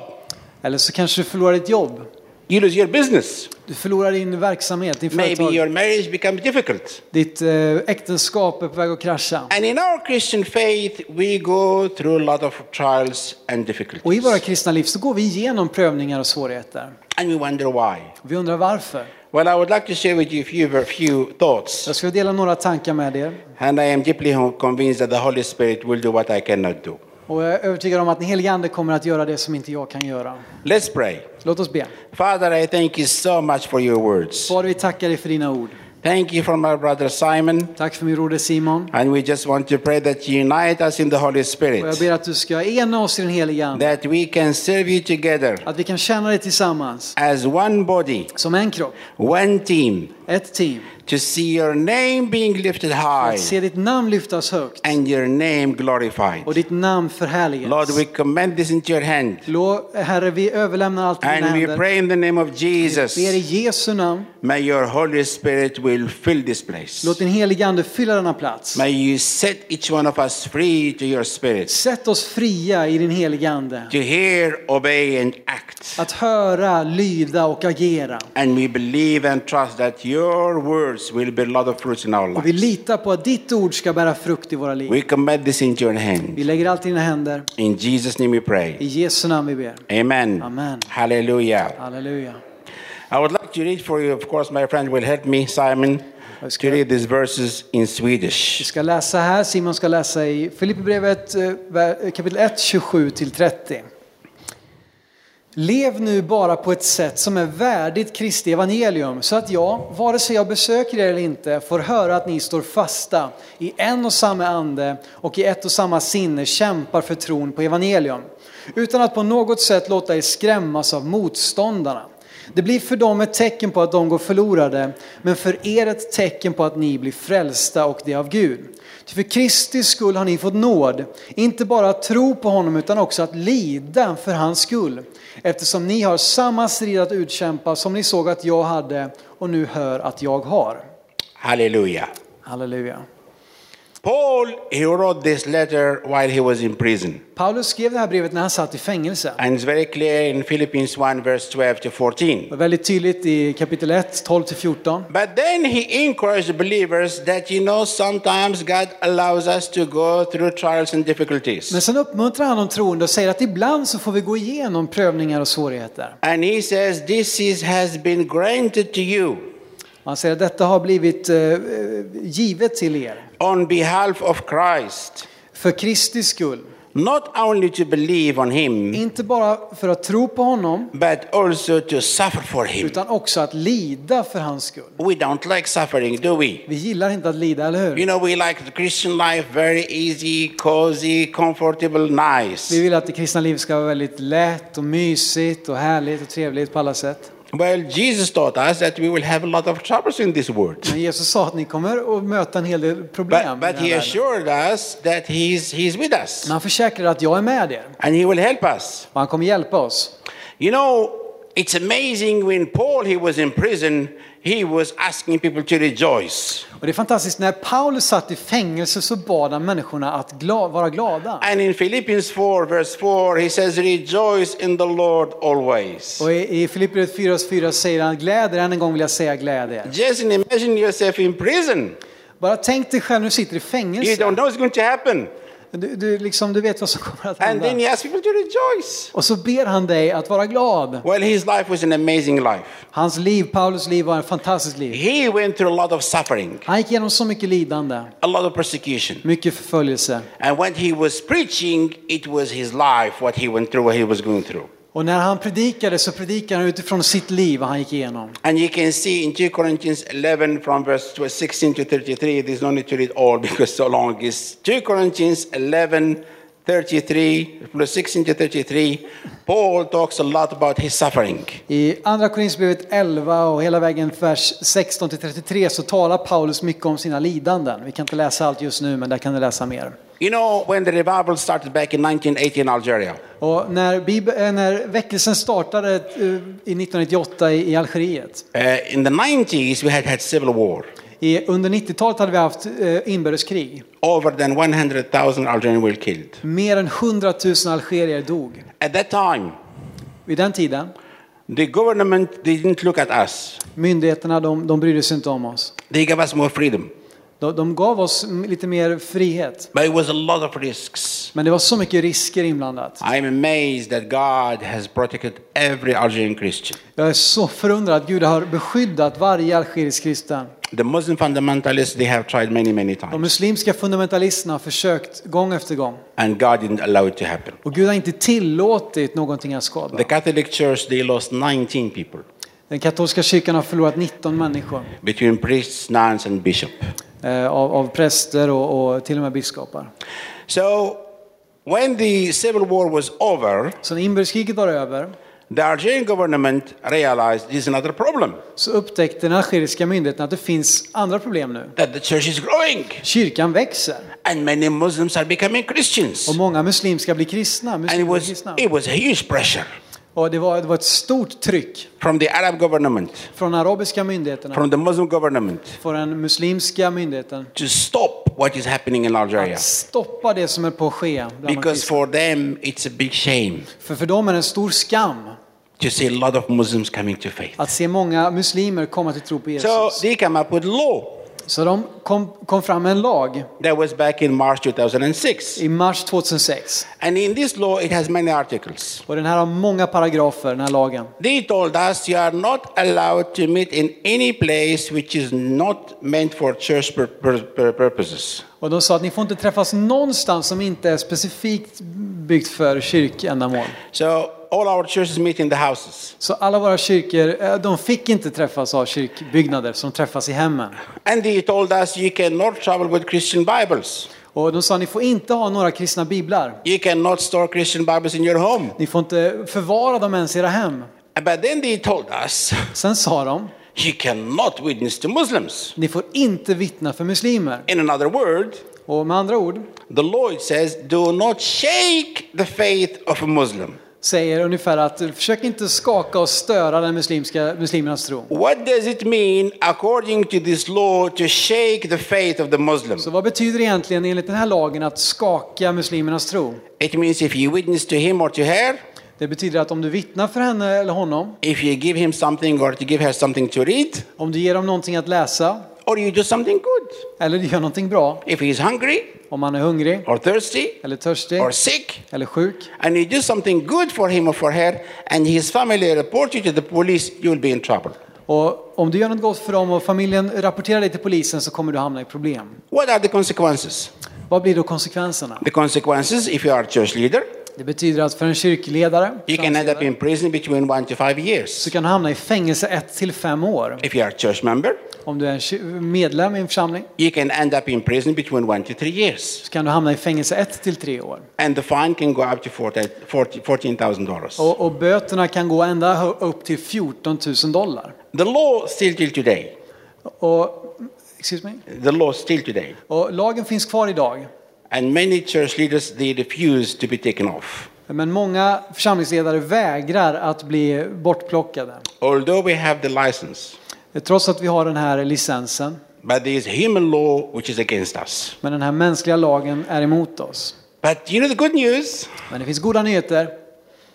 Eller så kanske du förlorar ditt jobb. you lose your business. Du förlorar din verksamhet, din Maybe företag. your marriage becomes difficult. Ditt eh, äktenskap är på väg att krascha. And in our Christian faith, we go through a lot of trials and Och i våra kristna liv så går vi igenom prövningar och svårigheter. And we wonder why. Vi undrar varför. Well, I would like to share with you a few, a few thoughts. Jag ska dela några tankar med er. And I am deeply convinced that the Holy Spirit will do what I cannot do. Och jag är övertygad om att den helige Ande kommer att göra det som inte jag kan göra. Let's pray. Låt oss be. Father, I thank you so much for your words. Fader, vi tackar dig för dina ord. Thank you for my brother Simon. Tack för min broder Simon. And we just want to pray that you unite us in the Holy Och jag Spirit, ber att du ska ena oss i den helige Ande. that we can serve you together Att vi kan känna dig tillsammans. as one body, Som en kropp. one team, Ett team. To see your name being lifted high Att se ditt namn lyftas högt. and your name glorified. Och ditt namn Lord, förhärligas. we commend this into your hand. Herre, vi överlämnar allt i dina And we händer. pray in the name of Jesus. Ber i Jesu namn. May your Holy Spirit will fill this place. Låt din helige Ande fylla denna plats. May you set each one of us free to your spirit Sätt oss fria i din helige Ande. to hear, obey, and act. Att höra, lyda och agera. And we believe and trust that your word words will bear a lot of fruits in our Och vi lives. litar på att ditt ord ska bära frukt i våra liv. We commit this into your hand. Vi lägger allt i dina händer. In Jesus' name we pray. I Jesu namn vi ber. Amen. Amen. Hallelujah. Halleluja. I would like to read for you, of course, my friend will help me, Simon, to read these verses in Vi Swedish. ska läsa här, Simon ska läsa i Filipperbrevet eh, kapitel 1, 27 till 30. Lev nu bara på ett sätt som är värdigt Kristi evangelium så att jag, vare sig jag besöker er eller inte, får höra att ni står fasta i en och samma ande och i ett och samma sinne kämpar för tron på evangelium. Utan att på något sätt låta er skrämmas av motståndarna. Det blir för dem ett tecken på att de går förlorade, men för er ett tecken på att ni blir frälsta och det av Gud. För Kristi skull har ni fått nåd, inte bara att tro på honom utan också att lida för hans skull. Eftersom ni har samma strid att utkämpa som ni såg att jag hade och nu hör att jag har. Hallelujah. Halleluja. Paul, he wrote this letter while he was in prison. Paulus skrev det här brevet när han satt i fängelse. And it's very clear in Philippians 1, verse 12 to 14. Det var väldigt tydligt i kapitel 1, 12 till 14. But then he encouraged believers that, you know, sometimes God allows us to go through trials and difficulties. Men sen uppmuntrar han de troende och säger att ibland så får vi gå igenom prövningar och svårigheter. And he says, This is, has been granted to you Han säger att detta har blivit eh, givet till er on behalf of Christ, för Kristi skull. not only to believe on him, Inte bara för att tro på honom but also to suffer for him. utan också att lida för hans skull. We don't like suffering, do we? Vi gillar inte att lida, eller You hur? know, we like the Christian life very easy, cozy, comfortable, nice. Vi vill att det kristna livet ska vara väldigt lätt och mysigt och härligt och trevligt på alla sätt. Well, Jesus taught us that we will have a lot of troubles in this world. Men Jesus sa att ni kommer att möta en hel del problem. But, but he assured us that he's, he's with us Men han försäkrar att jag är med er and he will help us. och han kommer hjälpa oss. You know, it's amazing when Paul he was in prison, he was asking people to rejoice. Och det är fantastiskt, när Paulus satt i fängelse så bad han människorna att gla- vara glada. And in Philippians 4, verse 4, he says, Rejoice in the Lord always. Och i Filipperbrevet 4.4 säger han gläder, än en gång vill jag säga glädjer. Just imagine yourself in prison. Bara tänk dig själv när du sitter i You fängelse. don't know what's going to happen. Du, du, liksom, du vet vad som kommer att And then he asks people to rejoice. Och så ber han dig att vara glad. Well, his life was an amazing life. Hans liv, Paulus liv var ett fantastiskt liv. He went through a lot of suffering, Han gick igenom så mycket lidande, a lot of persecution. mycket förföljelse. And when he was preaching, it was his life, what he went through, what he was going through. Och när han predikade så predikade han utifrån sitt liv, vad han gick igenom. And you can see in 2 Corinthians 11 from verse 16 to 33, there's no need to read all *laughs* because so long. is 2 Corinthians 11, 33, plus 16 to 33. Paul talks a lot about his suffering. I andra Korinthierbrevet 11 och hela vägen vers 16 till 33 så talar Paulus mycket om sina lidanden. Vi kan inte läsa allt just nu, men där kan du läsa mer. You know, when the revival started back in 1980 in Algeria, Och när, Bib- eh, när väckelsen startade eh, i 1998 i i Algeriet, uh, in the 90s, we had had civil war. I, under 90-talet hade vi haft eh, inbördeskrig. Over than 100,000 Algerians were killed. Mer än 100 000 algerier dog. At that time, Vid den tiden, the government didn't look at us. myndigheterna de, de brydde sig inte om oss. They gave us more freedom. De, de gav oss lite mer frihet. But it was a lot of risks. Men det var så mycket risker inblandat. I'm amazed that God has protected every Algerian Christian. Jag är så förundrad att Gud har beskyddat varje algerisk kristen. The Muslim fundamentalists, they have tried many, many De times. muslimska fundamentalisterna har försökt gång efter gång. And God didn't allow it to happen. Och Gud har inte tillåtit någonting att skada. The Catholic Church, they lost 19 people Den katolska kyrkan har förlorat 19 människor. between priests, nuns, and bishop. Eh, Av, av präster och, och till och med biskopar. So when the civil war was over, Så när inbördeskriget var över the Algerian government realized this is another problem, så upptäckte den algeriska myndigheten att det finns andra problem nu. that the church is growing Kyrkan växer and many Muslims are becoming Christians. och många muslimska blir kristna. And it was, kristna. it was a huge pressure Och det var, det var ett stort tryck from the Arab government, från arabiska myndigheterna, from the Muslim government, från den muslimska myndigheten to stop what is happening in Algeria. att stoppa det som är på att ske bland de Because kristna. for them, it's a big shame. För för dem är det en stor skam to see a lot of Muslims coming to faith. att se många muslimer komma till tro på So Jesus. they come up with law. Så de kom, kom fram med en lag That was back in March 2006. i mars 2006. And in this law, it has many articles. Och den här har många paragrafer, den här lagen. They told us you are not allowed to meet in any place which is not meant for church pur- pur- pur- purposes. Och de sa att ni får inte träffas någonstans som inte är specifikt byggt för kyrkändamål. So all our churches meet in the houses. Så alla våra kyrkor, eh, de fick inte träffas av kyrkbyggnader som träffas i hemmen. And they told us you cannot travel with Christian Bibles. Och de sa ni får inte ha några kristna biblar. You cannot store Christian Bibles in your home. Ni får inte förvara dem ens i era hem. But then they told us *laughs* Sen sa de, you cannot witness to Muslims. ni får inte vittna för muslimer. In another word, Och med andra ord the Lord says, do not shake the faith of a Muslim. Säger ungefär att försök inte skaka och störa den muslimska, muslimernas tro. What does it mean, according to this law, to shake the faith of the Muslim? Så vad betyder egentligen enligt den här lagen att skaka muslimernas tro? It means if you witness to him or to her, Det betyder att om du vittnar för henne eller honom, if you give him something or to give her something to read, om du ger dem någonting att läsa, or you do something good. eller du gör någonting bra, If he is hungry om man är hungrig, or thirsty eller törstig, or sick, eller sjuk, and you do something good for him or for her, and his family report you to the police, you will be in trouble. och om du gör något gott för dem och familjen rapporterar dig till polisen så kommer du hamna i problem. What are the consequences? Vad blir då konsekvenserna? The consequences, if you are a church leader, Det betyder att för en kyrkledare you can end up in prison between one to five years. så kan du hamna i fängelse ett till fem år. If you are a church member, Om du är en medlem i en församling you can end up in prison between one to three years. så kan du hamna i fängelse ett till tre år. And the fine can go up to 40 40 $14,000. Och, och böterna kan gå ända upp till 14 000 dollar. The law still till today. Och, excuse me? The law still today. och lagen finns kvar idag. And many church leaders, they refuse to be taken off. Men många församlingsledare vägrar att bli bortplockade. Although we have the license, Trots att vi har den här licensen. but there is human law which is against us. Men den här mänskliga lagen är emot oss. But you know the good news? Men det finns goda nyheter.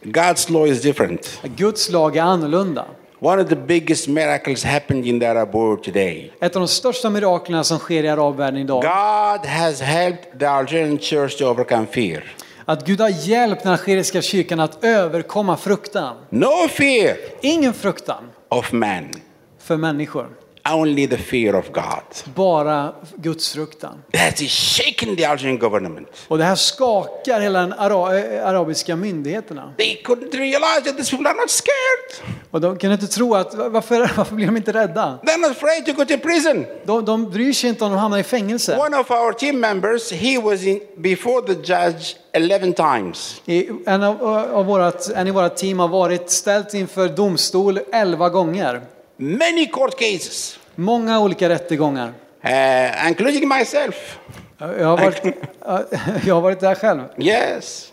God's law is different. Guds lag är annorlunda. One of the biggest miracles happened in the Arab world today. Ett av de största miraklerna som sker i arabvärlden idag. God has helped the Algerian church to overcome fear. Att Gud har hjälpt den algeriska kyrkan att överkomma fruktan. No fear Ingen fruktan of man, för människor. Only the fear of God. Bara Guds fruktan. That is shaken the Algerian government. Och det här skakar hela den ara eh, arabiska myndigheterna. They couldn't realize that these people are not scared. Och de kan inte tro att, varför, *laughs* varför blir de inte rädda? They're not afraid to go to prison. De, de bryr sig inte om de hamnar i fängelse. One of our team members, he was in before the judge 11 times. I, en, av, av vårat, en i våra team har varit ställt inför domstol elva gånger. Many court cases, Många olika rättegångar. uh, including myself. Jag har varit, *laughs* *laughs* jag har varit där själv. Yes.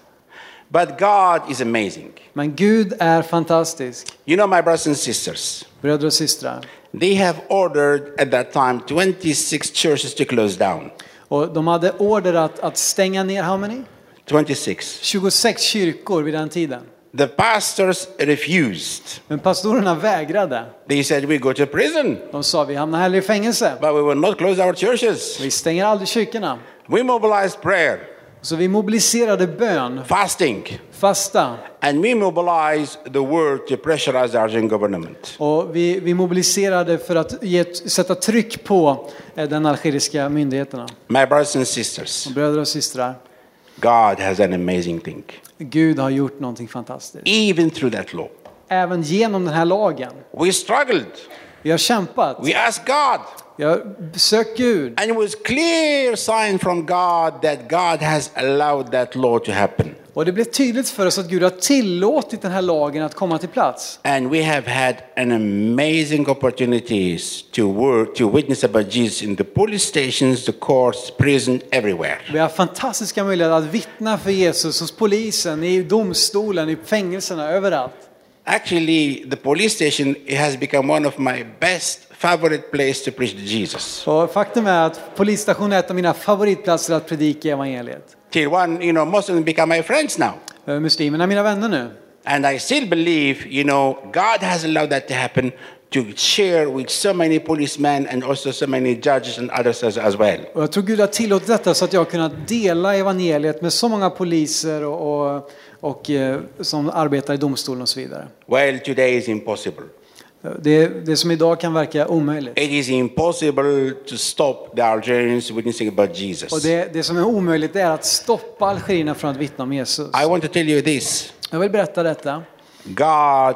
But God is amazing. Men Gud är fantastisk. You know, my brothers and sisters, Bröder och systrar. they have ordered at that time 26 churches to close down. Och de hade order att, att stänga ner, how many? 26. 26 kyrkor vid den tiden. The pastors refused. Men pastorerna vägrade. They said, We go to prison, De sa vi hamnar hellre i fängelse. but we will not close our churches. Vi stänger aldrig kyrkorna. We mobilized prayer, Så vi mobiliserade bön, fasting, fasta and we mobilized the word to pressurize the Argentine government. och vi, vi mobiliserade för att ge, sätta tryck på eh, den algeriska myndigheterna. My brothers and sisters, Bröder och systrar, God has an amazing thing. Gud har gjort någonting fantastiskt. Even through that law. Även genom den här lagen. We struggled. Vi har kämpat. We asked God. Vi har sökt Gud. And it was clear sign from God that God has allowed that law to happen. Och det blev tydligt för oss att Gud har tillåtit den här lagen att komma till plats. And we have had an amazing opportunities to work, to witness about Jesus in the police stations, the courts, prison, everywhere. Vi har fantastiska möjligheter att vittna för Jesus hos polisen, i domstolen, i fängelserna, överallt. Actually, the police station has become one of my best favorite place to preach Jesus. Och faktum är att polisstationen är ett av mina favoritplatser att predika evangeliet. Till one, you know, them become my friends now. Eh, Muslimerna är mina vänner nu. And I still believe, you know, God has allowed that to happen to share with so many policemen and also so many judges and others as, as well. Och jag tror Gud har tillåtit detta så att jag har kunnat dela evangeliet med så många poliser och, och, och eh, som arbetar i domstolen och så vidare. Well, today is impossible. Det, det som idag kan verka omöjligt. It is impossible to stop the Algerians witnessing about Och Jesus. det, det som är omöjligt är att stoppa algerierna från att vittna om Jesus. I want to tell you this Jag vill berätta detta. God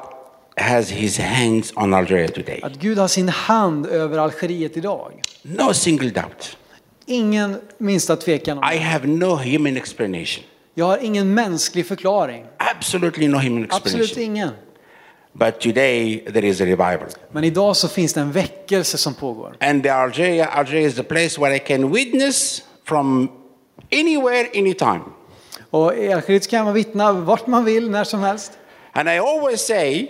has his hands on Algeria today. Att Gud har sin hand över Algeriet idag. No single doubt. Ingen minsta tvekan om I have no human explanation. Jag har ingen mänsklig förklaring. Absolutely no human Absolut explanation. ingen. But today there is a revival. Men idag så finns det en väckelse som pågår. And the Algeria, Algeria is the place where I can witness from anywhere, anytime. Och i Algeriet kan man vittna vart man vill, när som helst. And I always say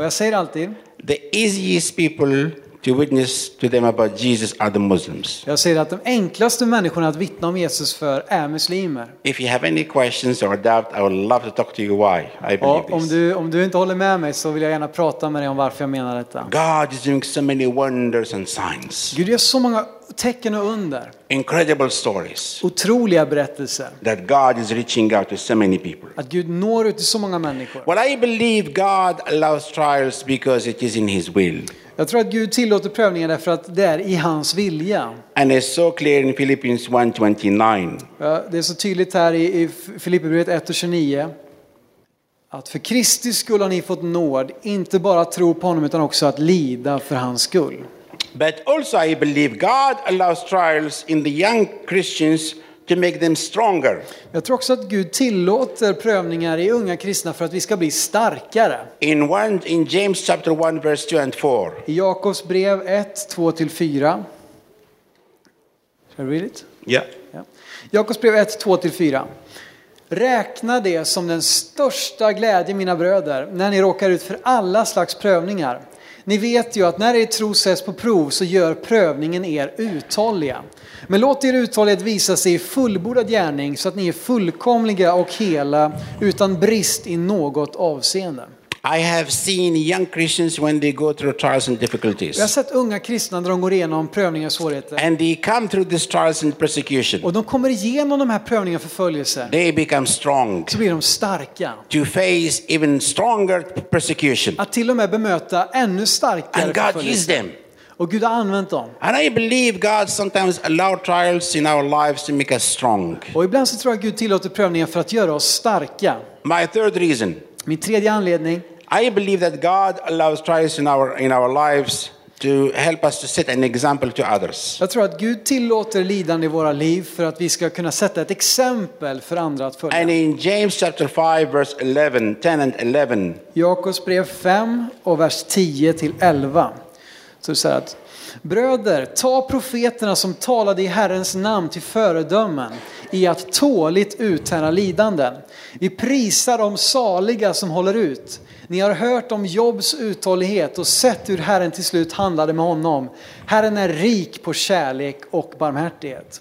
Och jag säger alltid, the easiest people to witness to them about Jesus are the Muslims. jag säger att de enklaste människorna att vittna om Jesus för är muslimer. If you have any questions or doubt, I would love to talk to you why I believe Och om this. du, om du inte håller med mig så vill jag gärna prata med dig om varför jag menar detta. God is doing so many wonders and signs, Gud gör så många tecken och under. incredible stories Otroliga berättelser. that God is reaching out to so many people. Att Gud når ut till så många människor. Well, I believe God allows trials because it is in His will. Jag tror att Gud tillåter prövningar därför att det är i hans vilja. And it's so clear in Philippians 1:29. Ja, Det är så tydligt här i, i Filipperbrevet 1 och 29. Att för Kristi skull har ni fått nåd, inte bara att tro på honom utan också att lida för hans skull. But also, I believe God allows trials in the young Christians to make them stronger. Jag tror också att Gud tillåter prövningar i unga kristna för att vi ska bli starkare. In one, in James chapter 1, verse 2 and 4. I Jakobs brev 1, 2-4. Shall I read it? Yeah. Ja. Jakobs brev 1, 2-4. Räkna det som den största glädje, mina bröder, när ni råkar ut för alla slags prövningar. Ni vet ju att när er tro sätts på prov så gör prövningen er uthålliga. Men låt er uthållighet visa sig i fullbordad gärning så att ni är fullkomliga och hela utan brist i något avseende. I have seen young Christians when they go through trials and Jag har difficulties, sett unga kristna när de går igenom prövningar och svårigheter. and they come through these trials and persecution. Och de kommer igenom de här prövningarna och förföljelser. They become strong Så blir de starka. to face even stronger persecution. Att till och med bemöta ännu starkare And God used them. Och Gud har använt dem. And I believe God sometimes allow trials in our lives to make us strong. Och ibland så tror jag Gud tillåter prövningar för att göra oss starka. My third reason, Min tredje anledning, I believe that God allows trials in our in our lives to help us to set an example to others. jag tror att Gud tillåter lidande i våra liv för att vi ska kunna sätta ett exempel för andra att And följa. in James chapter 5 verse 11, 10 and 11, Jakobs brev 5 och vers 10 till 11. Så det här att Bröder, ta profeterna som talade i Herrens namn till föredömen i att tåligt uthärda lidanden. Vi prisar de saliga som håller ut. Ni har hört om Jobs uthållighet och sett hur Herren till slut handlade med honom. Herren är rik på kärlek och barmhärtighet.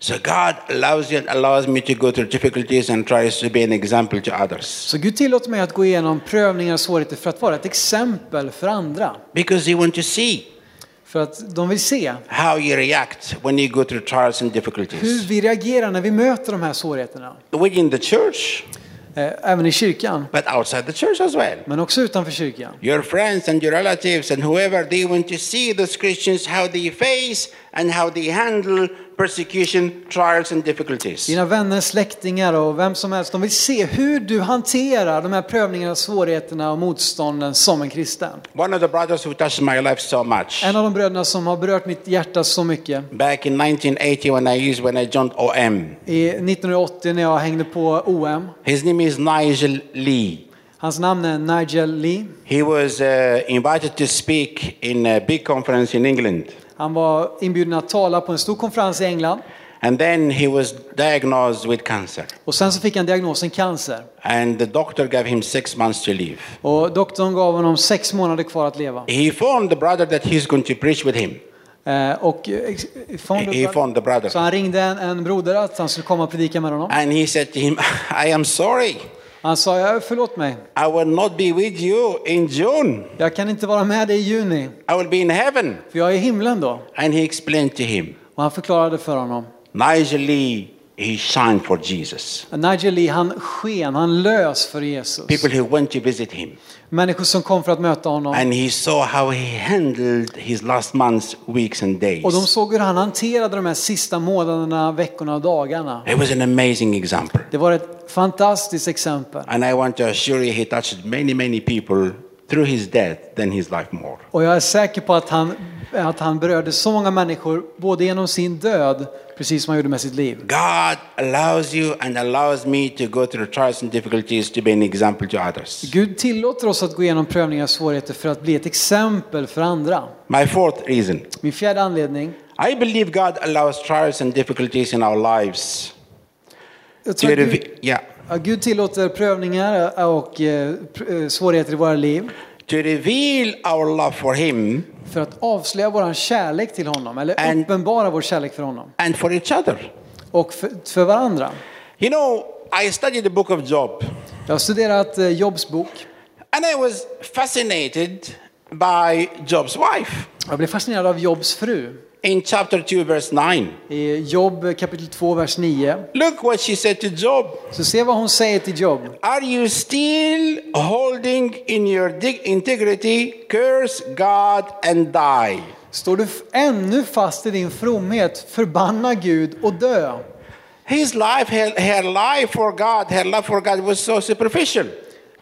so God allows you allows me to go through difficulties and tries to be an example to others. Så Gud tillåter mig att gå igenom prövningar och svårigheter för att vara ett exempel för andra. Because He wants to see För att de vill se how you react when you go through trials and hur difficulties. vi reagerar när vi möter de här svårigheterna. Within the church, Eh, Även i kyrkan, but outside the church as well. men också utanför kyrkan. Your friends and your relatives and whoever, they want to see those Christians how they face and how they handle persecution, trials, and difficulties. Dina vänner, släktingar och vem som helst, de vill se hur du hanterar de här prövningarna, svårigheterna och motstånden som en kristen. One of the brothers who touched my life so much. En av de bröderna som har berört mitt hjärta så mycket. Back in 1980 when I used when I joined OM. I 1980 när jag hängde på OM. His name is Nigel Lee. Hans namn är Nigel Lee. He was uh, invited to speak in a big conference in England. Han var inbjuden att tala på en stor konferens i England. And then he was diagnosed with cancer. Och sen så fick han diagnosen cancer. And the doctor gave him six months to live. Och doktorn gav honom sex månader kvar att leva. He phoned the brother that he's going to preach with him. Eh, och phoned the brother. Så han ringde en, en broder att han skulle komma och predika med honom. And he said to him, *laughs* I am sorry. Han sa, ja, förlåt mig, I will not be with you in June. jag kan inte vara med dig i juni, I will be in heaven. för jag är i himlen då. And he explained to him, Och han förklarade för honom. Nigel Lee, he shined for Jesus. Nigel Lee, han sken, han lös för Jesus. People who went to visit him. Människor som kom för att möta honom. And he saw how he handled his last months, weeks, and days. Och de såg hur han hanterade de här sista månaderna, veckorna och dagarna. It was an amazing example. Det var ett fantastiskt exempel. And I want to assure you, he touched many, many people through his death than his life more. Och jag är säker på att han, att han berörde så många människor, både genom sin död, precis som han gjorde med sitt liv. God allows you and allows me to go through trials and difficulties to be an example to others. Gud tillåter oss att gå igenom prövningar och svårigheter för att bli ett exempel för andra. My fourth reason Min fjärde anledning. I believe God allows trials and difficulties in our lives. Jag tror Gud, yeah, Gud tillåter prövningar och eh, eh, svårigheter i våra liv to reveal our love for Him för att avslöja vår kärlek till honom, eller And- uppenbara vår kärlek för honom. and for each other. Och för, för varandra. You know, I studied the book of Job, Jag har studerat eh, Jobs bok. and I was fascinated by Job's wife. Jag blev fascinerad av Jobs fru. In chapter 2, verse 9, I Jobb kapitel 2, vers 9. look what she said to Job. Så se vad hon säger till Jobb. Are you still holding in your integrity? Curse God and die. Står du ännu fast i din fromhet, förbanna Gud och dö. His life, her, her life for God, her love for God was so superficial.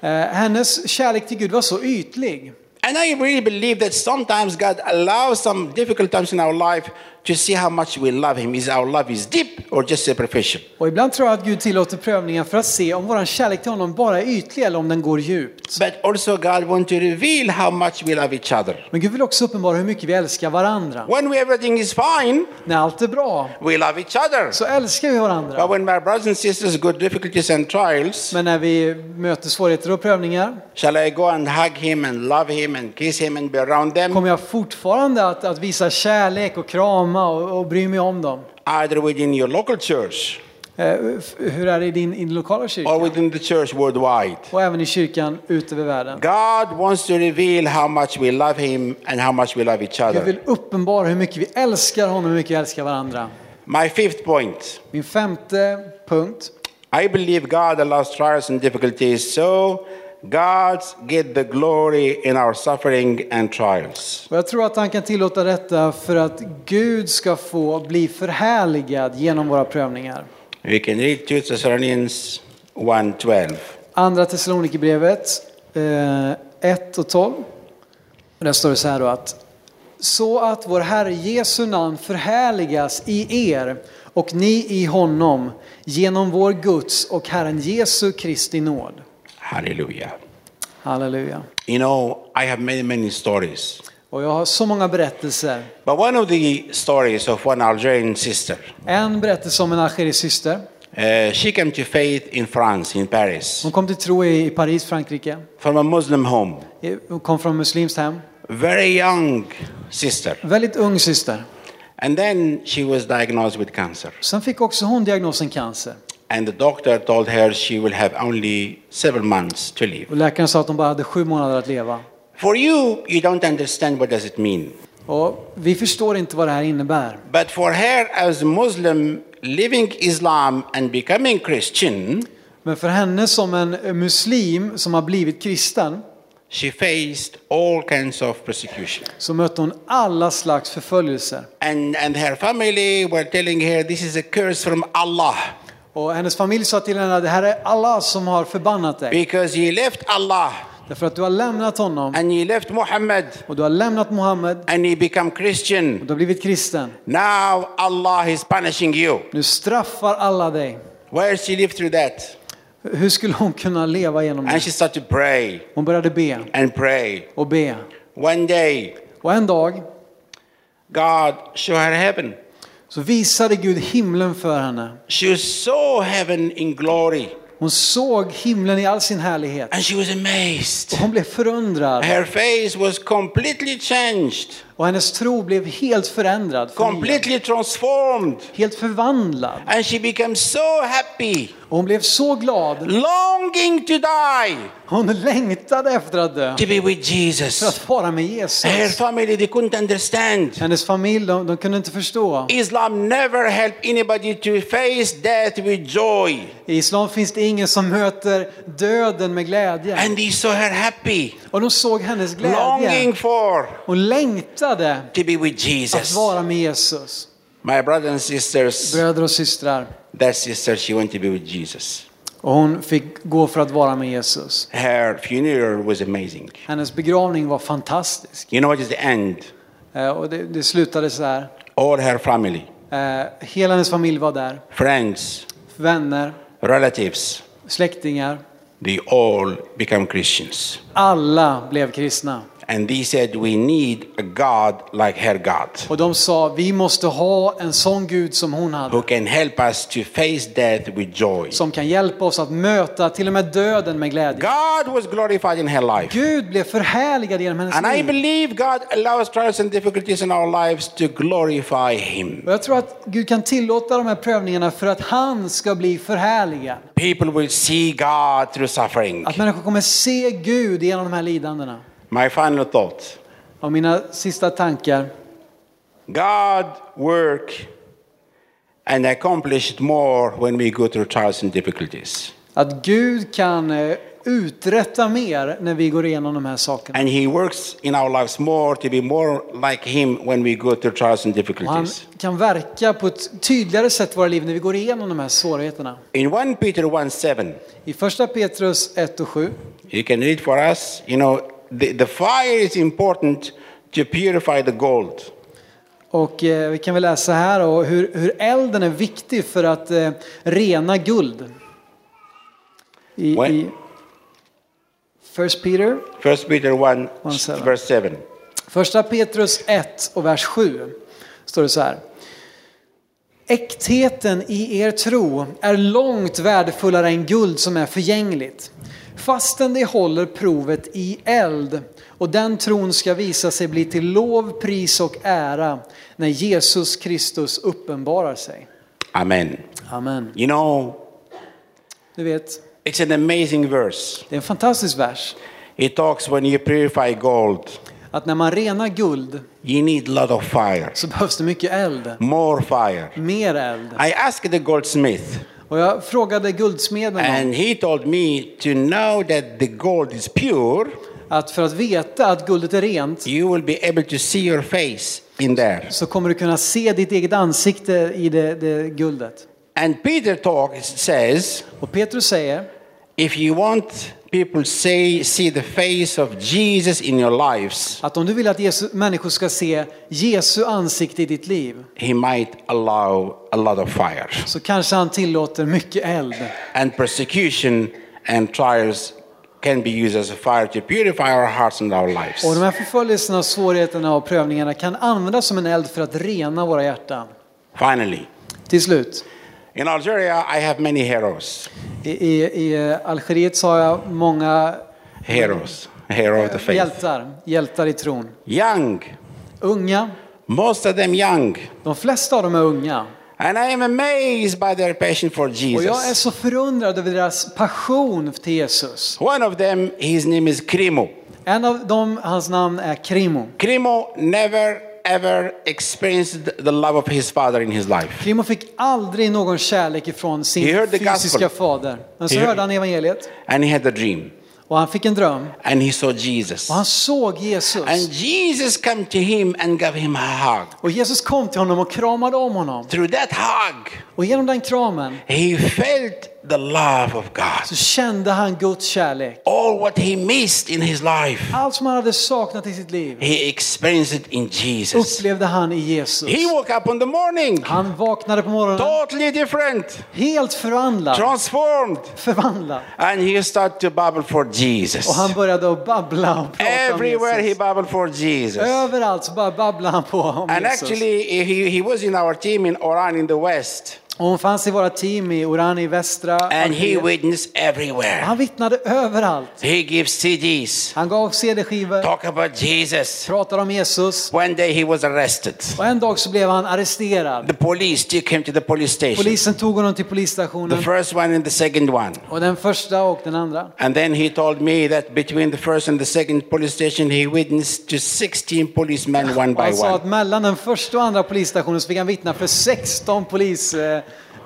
Eh, hennes kärlek till Gud var så ytlig. And I really believe that sometimes God allows some difficult times in our life to see how much we love Him. Is our love is deep or just superficial? Och ibland tror jag att Gud tillåter prövningar för att se om vår kärlek till honom bara är ytlig eller om den går djupt. But also God wants to reveal how much we love each other. Men Gud vill också uppenbara hur mycket vi älskar varandra. When we, everything is fine, När allt är bra we love each other. så älskar vi But varandra. when my brothers and sisters go difficulties and trials, Men när vi möter svårigheter och prövningar shall I go and hug him and love him and kiss him and be around them? kommer jag fortfarande att, att visa kärlek och krama och, och bry mig om dem. Either within your local church Eh, Hur är det i din, din lokala or kyrka? within the church worldwide. Och även i kyrkan ut över världen. God wants to reveal how much we love him and how much we love each Gud other. vill uppenbara hur mycket vi älskar honom och hur mycket vi älskar varandra. My fifth point Min femte punkt. I believe God allows trials and difficulties so God get the glory in our suffering and trials. Och jag tror att han kan tillåta detta för att Gud ska få bli förhärligad genom våra prövningar. We can read 2 Thessalonians 1:12. Andra Thessalonikerbrevet eh, 1 och 12. Och där står det så här då att så att vår Herre Jesu namn förhärligas i er och ni i honom genom vår Guds och Herren Jesu Kristi nåd. Hallelujah. Halleluja. You know, I have many, many stories. Och jag har så många berättelser. But one of the stories of one Algerian sister, En berättelse om en algerisk syster. uh, she came to faith in France, in Paris, Hon kom till tro i Paris, Frankrike. from a Muslim home. Hon kom från muslimskt hem. Very young sister. Väldigt ung syster. And then she was diagnosed with cancer. Sen fick också hon diagnosen cancer. And the doctor told her she will have only seven months to live. Och läkaren sa att hon bara hade sju månader att leva. For you, you don't understand what does it mean. Och vi förstår inte vad det här innebär. But for her as Muslim living Islam and becoming Christian, Men för henne som en muslim som har blivit kristen she faced all kinds of persecution. så mötte hon alla slags förföljelser. And, and her family were telling her, this is a curse from Allah Och hennes familj sa till henne att det här är Allah som har förbannat dig. because you left Allah Därför att du har lämnat honom and you left Muhammad och du har lämnat Muhammed and you become och Christian. du har blivit kristen. Now Allah is punishing you. Nu straffar alla dig. Where she lived through that? Hur skulle hon kunna leva genom And det? she started to pray Hon började be and pray. och be. One day, Och en dag God showed her heaven. Så visade Gud himlen för henne. She saw heaven in glory Hon såg himlen i all sin härlighet. and she was amazed. Och hon blev förundrad. Her face was completely changed. Och hennes tro blev helt förändrad, completely transformed. helt förvandlad. And she became so happy, Och hon blev så glad. longing to die, Hon längtade efter att dö. to be with För Jesus. att vara med Her Jesus. family, they couldn't understand. Hennes familj, de, de kunde inte förstå. Islam never helped anybody to face death with joy. I islam finns det ingen som möter döden med glädje. And they saw her happy, Och de såg hennes longing glädje. for Hon längtade to be with att Jesus. vara med Jesus. My brothers and sisters, Bröder och systrar. that sister, she went to be with Jesus. Och hon fick gå för att vara med Jesus. Her funeral was amazing. Hennes begravning var fantastisk. You know what is the end? Eh, Och det, det slutade så här. All her family, Eh, Hela hennes familj var där. friends, Vänner, relatives, släktingar. they all become Christians. Alla blev kristna. And they said, We need a God like her God, Och de sa, vi måste ha en sån Gud som hon who hade. can help us to face death with joy. Som kan hjälpa oss att möta till och med döden med glädje. God was glorified in her life. Gud blev förhärligad genom hennes And I liv. believe God allows trials and difficulties in our lives to glorify Him. Och jag tror att Gud kan tillåta de här prövningarna för att han ska bli förhärligad. People will see God through suffering. Att människor kommer se Gud genom de här lidandena. My final thought Och mina sista tankar. God work and accomplished more when we go through trials and difficulties. Att Gud kan eh, uträtta mer när vi går igenom de här sakerna. And He works in our lives more to be more like Him when we go through trials and Och han difficulties. kan verka på ett tydligare sätt i våra liv när vi går igenom de här svårigheterna. In 1 Peter 1 7, I första Petrus 1 och 7 you can read for us, you know, the, the fire is important to purify the gold. och eh, vi kan väl läsa här och hur, hur elden är viktig för att eh, rena guld. I, What? i First Peter, 1 Peter 1, One seven. verse 7. första Petrus 1 och vers 7 står det så här. Äktheten i er tro är långt värdefullare än guld som är förgängligt. Fastän det håller provet i eld och den tron ska visa sig bli till lov, pris och ära när Jesus Kristus uppenbarar sig. Amen. Amen. You know, Du vet, it's an amazing verse. det är en fantastisk vers. It talks when you purify gold, Att när man renar guld you need lot of fire, så behövs det mycket eld. more fire. Mer eld. I asked the goldsmith, Och jag frågade guldsmeden om and he told me to know that the gold is pure, att för att veta att guldet är rent you will be able to see your face in there. så kommer du kunna se ditt eget ansikte i det, det guldet. And Peter talk says, Och Petrus säger, if you want people say see the face of Jesus in your lives, att om du vill att Jesu, människor ska se Jesu ansikte i ditt liv he might allow a lot of fire. så kanske han tillåter mycket eld. And persecution and trials can be used as a fire to purify our hearts and our lives. Och de här förföljelserna, svårigheterna och prövningarna kan användas som en eld för att rena våra hjärtan. Finally, Till slut, in Algeria, I have many heroes. I, i, i Algeriet så har jag många Heroes. Hero of the faith. hjältar, hjältar i tron. Young. Unga, Most of them young. de flesta av dem är unga. And I am amazed by their passion for Och jag är Jesus. så förundrad över deras passion till Jesus. One of them, his name is Krimo. En av dem, hans namn är Krimo. Krimo never ever experienced the love of his father in his life. Krimo fick aldrig någon kärlek ifrån sin fysiska fader. Men så He hörde han evangeliet And he had a dream. och han fick en dröm. And he saw Jesus. Och han såg Jesus. And Jesus come to him and gave him a hug. Och Jesus kom till honom och kramade om honom. Through that hug, Och genom den kramen he felt the love of God. så kände han Guds kärlek. All what he missed in his life, Allt som han hade saknat i sitt liv he experienced it in Jesus. upplevde han i Jesus. He woke up in the morning, Han vaknade på morgonen totally different, helt förvandlad. transformed, Förvandlad. and he started to babble for Jesus. Och han började att babbla och prata om Everywhere he Jesus. babbled for Jesus. Överallt så bara babblade han på om And Jesus. And actually, he, he was in our team in Oran in the West. Och hon fanns i våra team i Oran i västra And he witnessed everywhere. Han vittnade överallt. He gives CDs, Han gav CD-skivor, talk about Jesus. pratade om Jesus. One day he was arrested. Och en dag så blev han arresterad. The police took him to the police station. Polisen tog honom till The polisstationen. first one and the second one. Och den första och den andra. And then he told me that between the first and the second police station, he witnessed to 16 policemen one by han sa att one. mellan den första och andra polisstationen så fick han vittna för 16 polis,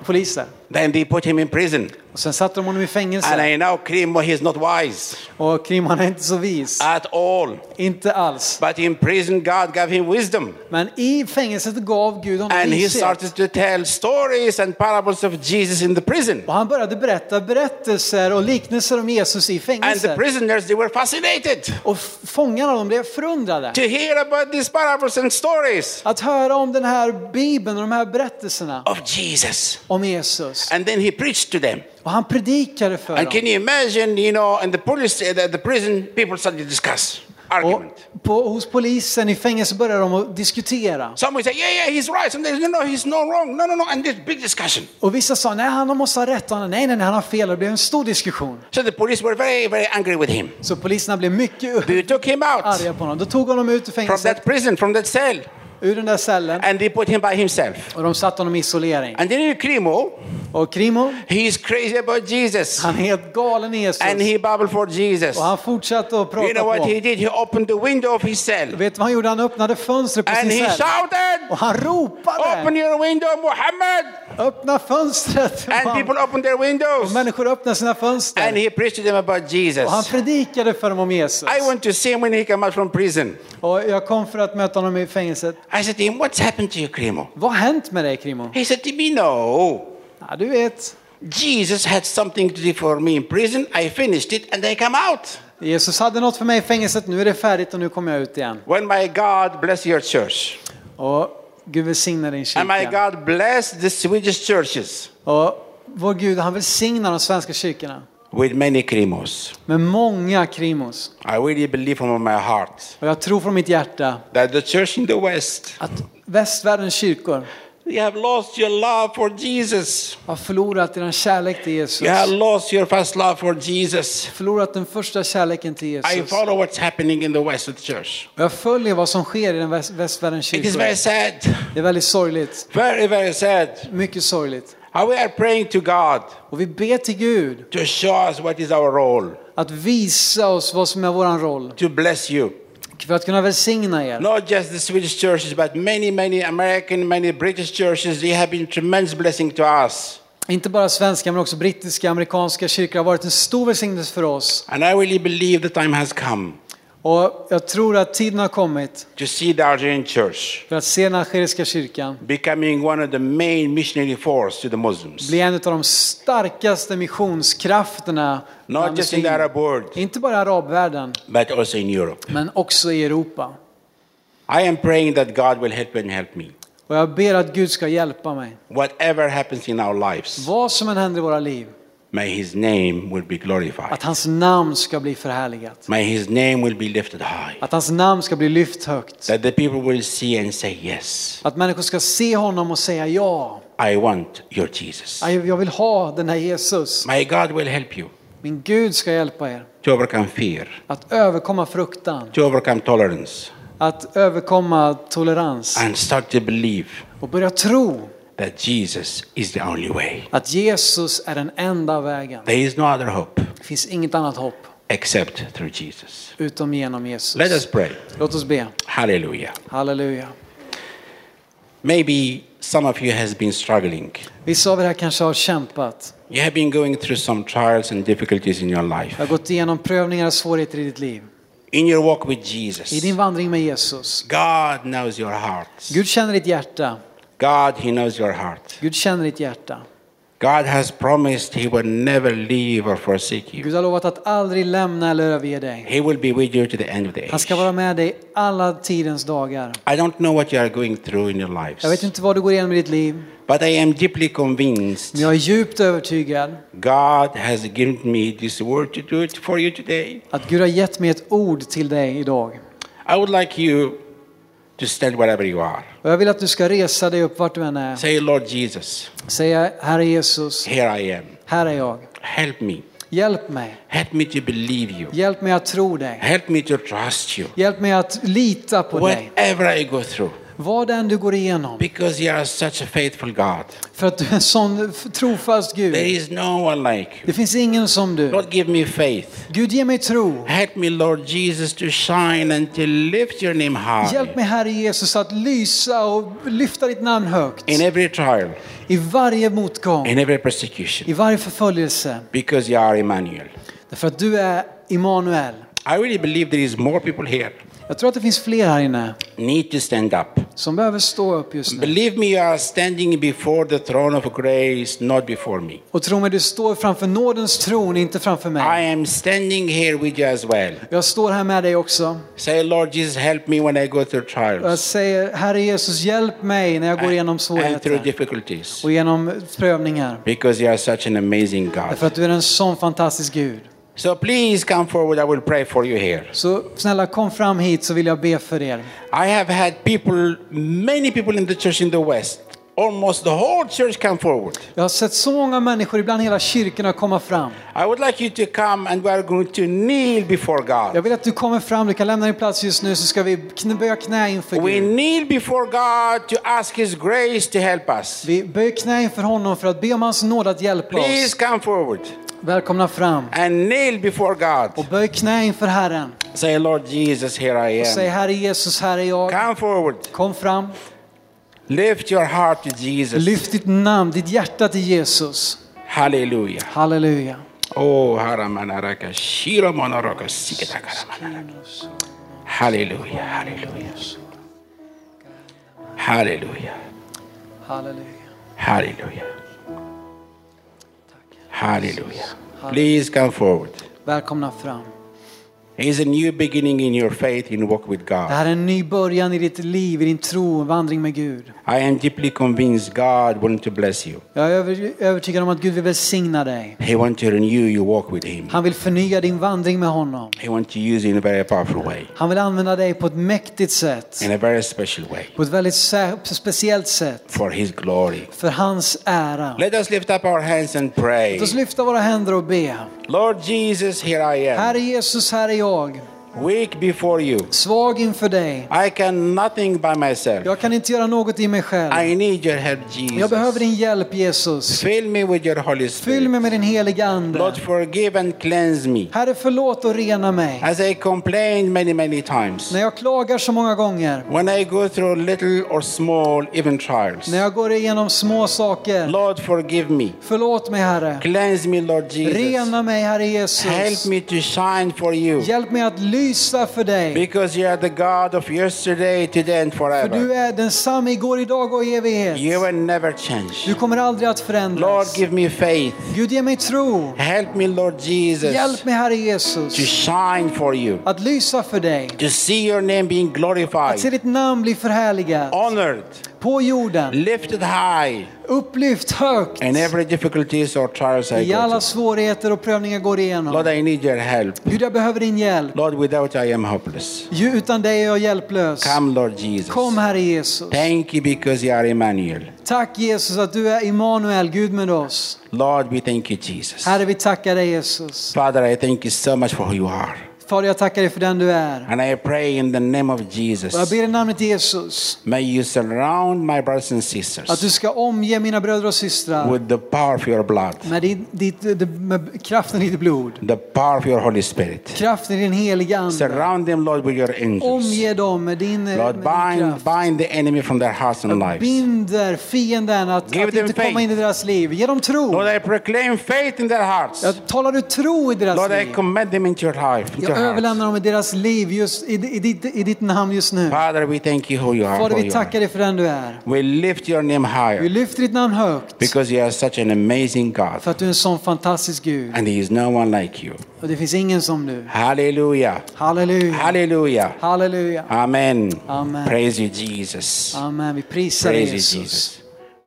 eh, poliser. Then they put him in prison. Och sen satte de honom i And fängelse. I know Krimo, he's not wise Och Krim han är inte så vis. at all. Inte alls. But in prison, God gave him wisdom. Men i fängelset gav Gud honom And he vishet. started to tell stories and parables of Jesus in the prison. Och han började berätta berättelser och liknelser om Jesus i And the fängelset. prisoners, they were fascinated Och fångarna de blev förundrade. to hear about these parables and stories Att höra om den här bibeln och de här berättelserna of Jesus. om Jesus. And then he preached to them. Och han predikade för And dem. can you imagine, you know, in the police, uh, the, the prison, people started to discuss, argument. Och på, hos polisen i fängelset började de att diskutera. Some would say, yeah, yeah, he's right. Some no, no, he's no wrong. No, no, no. And this big discussion. Och vissa sa nej, han måste ha rätt. Och nej, nej, nej, han har fel. Det blev en stor diskussion. So the police were very, very angry with him. Så poliserna blev mycket They took him out arga på honom. Då tog honom ut ur from fängelset, that prison, from that cell, ur den där cellen. and they put him by himself. Och de satte honom i isolering. And then Krimo, Och Krimo, he's crazy about Jesus. han är helt galen i Jesus. And he babbled for Jesus. Och han fortsatte att You know prata what på. he did? He opened the window of his cell. Vet du vad han gjorde? Han öppnade fönstret på And sin he cell. shouted, Och han Open ropade. your window, Muhammad! Öppna fönstret. And people opened their Och windows. människor öppnade sina And fönster. he preached to them about Jesus. Och han predikade för dem om Jesus. I went to see him when he came out from prison. Och jag kom för att möta honom i fängelset. I said to him, What's happened to you, Krimo? Vad har hänt med dig Krimo? He said to me, No. Ja, du vet, Jesus had something to do for me in prison. I finished it and I come out. Jesus hade något för mig i fängelset. Nu är det färdigt och nu kommer jag ut igen. When my God bless your church. Och Gud välsignar din And my kyrka. God bless the Swedish churches Och vår Gud, han välsignar de svenska kyrkorna. With many Krimos. Med många krimos. I really believe from my heart Och jag tror från mitt hjärta that the church in the West, att västvärldens kyrkor you have lost your love for Jesus. har förlorat din kärlek till Jesus. You have lost your first love for Jesus. Förlorat den första kärleken till I Jesus. follow what's happening in the West of the church. Jag följer vad som sker i den väst, västvärldens It is very kyrkor. sad, Det är väldigt sorgligt. very, very sad. Mycket sorgligt. How we are praying to God Och vi ber till Gud to show us what is our role, att visa oss vad som är vår roll. to bless you. För att kunna välsigna er. Not just the Swedish churches, but many, many American, many British churches, they have been tremendous blessing to us. Inte bara svenska men också brittiska, amerikanska kyrkor har varit en stor välsignelse för oss. And I really believe the time has come Och jag tror att tiden har kommit to see the Algerian church för att se den algeriska kyrkan becoming one of the main missionary force to the Muslims. bli en av de starkaste missionskrafterna Not just in the. Arab world, Inte bara i arabvärlden, but also in Europe. men också i Europa. I am praying that God will help and help me. Och jag ber att Gud ska hjälpa mig. Whatever happens in our lives, Vad som än händer i våra liv, may His name will be glorified. att hans namn ska bli förhärligat. May His name will be lifted high. Att hans namn ska bli lyft högt. That the people will see and say, Yes, Att människor ska se honom och säga ja, I want your Jesus. jag vill ha den här Jesus. My God will help you Min Gud ska hjälpa er to overcome fear, att överkomma fruktan, to overcome tolerance, att överkomma tolerans and start to believe och börja tro that Jesus is the only way. att Jesus är den enda vägen. There is no other hope Det finns inget annat hopp except through Jesus. utom genom Let Jesus. us pray. Låt oss be. Hallelujah. Halleluja. Maybe some of you has been struggling. Vissa av er här kanske har kämpat. You have been going through some trials and difficulties in your Du life. har gått igenom prövningar och svårigheter i ditt liv. In your walk with I Jesus, din vandring med Jesus. God knows your heart. Gud känner ditt hjärta. God, He knows your heart. Gud känner ditt hjärta. God has promised He will never leave or forsake you. Gud har lovat att aldrig lämna eller överge dig. He will be with you to the end of the Han ska age. vara med dig alla tidens dagar. I don't know what you are going through in your Jag vet lives, inte vad du går igenom i ditt liv, but I am deeply convinced men jag är djupt övertygad God has given me this word to do it for you today. att Gud har gett mig ett ord till dig idag. I would like you to stand wherever you are. Och jag vill att du ska resa dig upp vart du än är. Say, Lord Jesus, Säga, Herre Jesus, here I am. här är jag. Help me. Hjälp mig. Help me to believe you. Hjälp mig att tro dig. Help me to trust you. Hjälp mig att lita på dig. Whatever I go through. Vad än du går igenom. Because you are such a faithful God. För att du är en sån trofast There Gud. is no one like you. Det finns ingen som du. Lord, give me faith. Gud, ge mig tro. Help me, Lord Jesus, to shine and to lift your name Hjälp high mig Herre Jesus att lysa och lyfta ditt namn högt. in every trial, I varje motgång, in every persecution. i varje förföljelse. Because you are Emmanuel. Därför att du är Immanuel. I really believe there is more people here Jag tror att det finns fler här inne need to stand up. som behöver stå upp just nu. Believe me, you are standing before the throne of grace, not before me. Och tro mig, du står framför nådens tron, inte framför I mig. am standing here with you as well. Jag står här med dig också. Say, Lord Jesus, help me when I go through Och jag trials säger, Herre Jesus, hjälp mig när jag går igenom and through svårigheter difficulties. och genom prövningar. Because you are such an amazing God. Därför att du är en sån fantastisk Gud. So please come forward. I will pray for you here. Så snälla kom fram hit så vill jag be för er. I have had people, many people in the church in the West, almost the whole church come forward. Jag har sett så många människor, ibland hela kyrkorna, komma fram. I would like you to come and we are going to kneel before Jag God. vill att du kommer fram, du kan lämna din plats just nu så ska vi böja knä inför We Gud. kneel before God to ask His grace to help us. Vi böjer knä inför honom för att be om hans nåd att hjälpa Please oss. come forward Välkomna fram. and kneel before Och God. böj knä inför Herren. Say, Lord Jesus, here I Och säg am. Herre Jesus, här är jag. Come forward. Kom fram. Lift your heart to Jesus. Lyft ditt namn, ditt hjärta till Jesus. Hallelujah. Halleluja. Oh, haramanaraka. Hallelujah, hallelujah. Hallelujah, Halleluja. hallelujah. Hallelujah. Please come forward. Välkomna fram. It is a new beginning in your faith in walk with God. Det här är en ny början i ditt liv, i din tro, vandring med Gud. I am deeply convinced God wants to bless you. Jag är över- övertygad om att Gud vill välsigna dig. He wants to renew your walk with Him. Han vill förnya din vandring med honom. He wants to use you in a very powerful way, Han vill använda dig på ett mäktigt sätt. in a very special way, På ett väldigt speciellt sätt. for His glory. För hans ära. Let us lift up our hands and pray. Låt oss lyfta våra händer och be. Lord Jesus, here I am. Herre Jesus, här är jag. Weak before you. Svag inför dig. I can nothing by myself. Jag kan inte göra något i mig själv. I need your help, Jag behöver Jesus. din hjälp Jesus. Fill me with your Holy Fyll Spirit. mig med din heliga Ande. Lord, forgive and cleanse me. Herre förlåt och rena mig. As I complained many, many times. När jag klagar så många gånger. When I go through little or small, even trials. När jag går igenom små saker. Lord, forgive me. Förlåt mig Herre. Cleanse me, Lord Jesus. Rena mig Herre Jesus. Help me to shine for you. Hjälp mig att lysa för dig. Because you are the God of yesterday, today, and För du forever. är densamme igår, idag och i evighet. You will never Du change. kommer aldrig att Lord, förändras. give me faith. Gud ge mig tro. Help me, Lord Jesus, Hjälp mig Herre to Jesus. shine for you. Att lysa för dig. To see your name being Att se glorified, ditt namn bli förhärligat. honored, På jorden. lifted high Upplyft högt. in every difficulties or trials I I alla svårigheter och prövningar går Lord, igenom. I need your help. Gud jag behöver din hjälp. Lord, without I am hopeless. Utan dig är jag hjälplös. Come, Lord Jesus. Kom Herre Jesus. Thank you because you are Emmanuel. Tack Jesus att du är Immanuel, Gud med oss. Lord, we thank you, Jesus. Herre vi tackar dig Jesus. Father, I thank you so much for who you are. Fader jag tackar dig för den du är. And I pray in the name of Och jag Jesus, ber i namnet Jesus may you surround my brothers and att du sisters ska omge mina bröder och systrar with the power of your blood, med, din, ditt, med kraften i ditt blod. the power of your Holy Spirit. Kraften i din heliga Ande. Surround them, Lord, with your angels. Omge dem med din, med Lord, din bind, kraft. bind the enemy from their hearts and lives. Binder fienden att, Give att them inte komma faith. in i deras liv. Ge dem tro. Lord, I proclaim faith in their hearts. Jag talar du tro i deras Lord, I liv. commend them into your life. Into your överlämnar dem i deras liv just i, i, ditt, i ditt namn just nu. Father, we thank you who you are. Fader vi you tackar dig för den du är. We lift your name Vi higher lyfter ditt namn högt. because you are such an amazing God. För att du är en sån fantastisk Gud. And there is no one like you. Och det finns ingen som du. Hallelujah. Halleluja. Hallelujah. Halleluja. Amen. Amen. Praise you, Jesus. Amen. Vi prisar Praise you, Jesus. Jesus.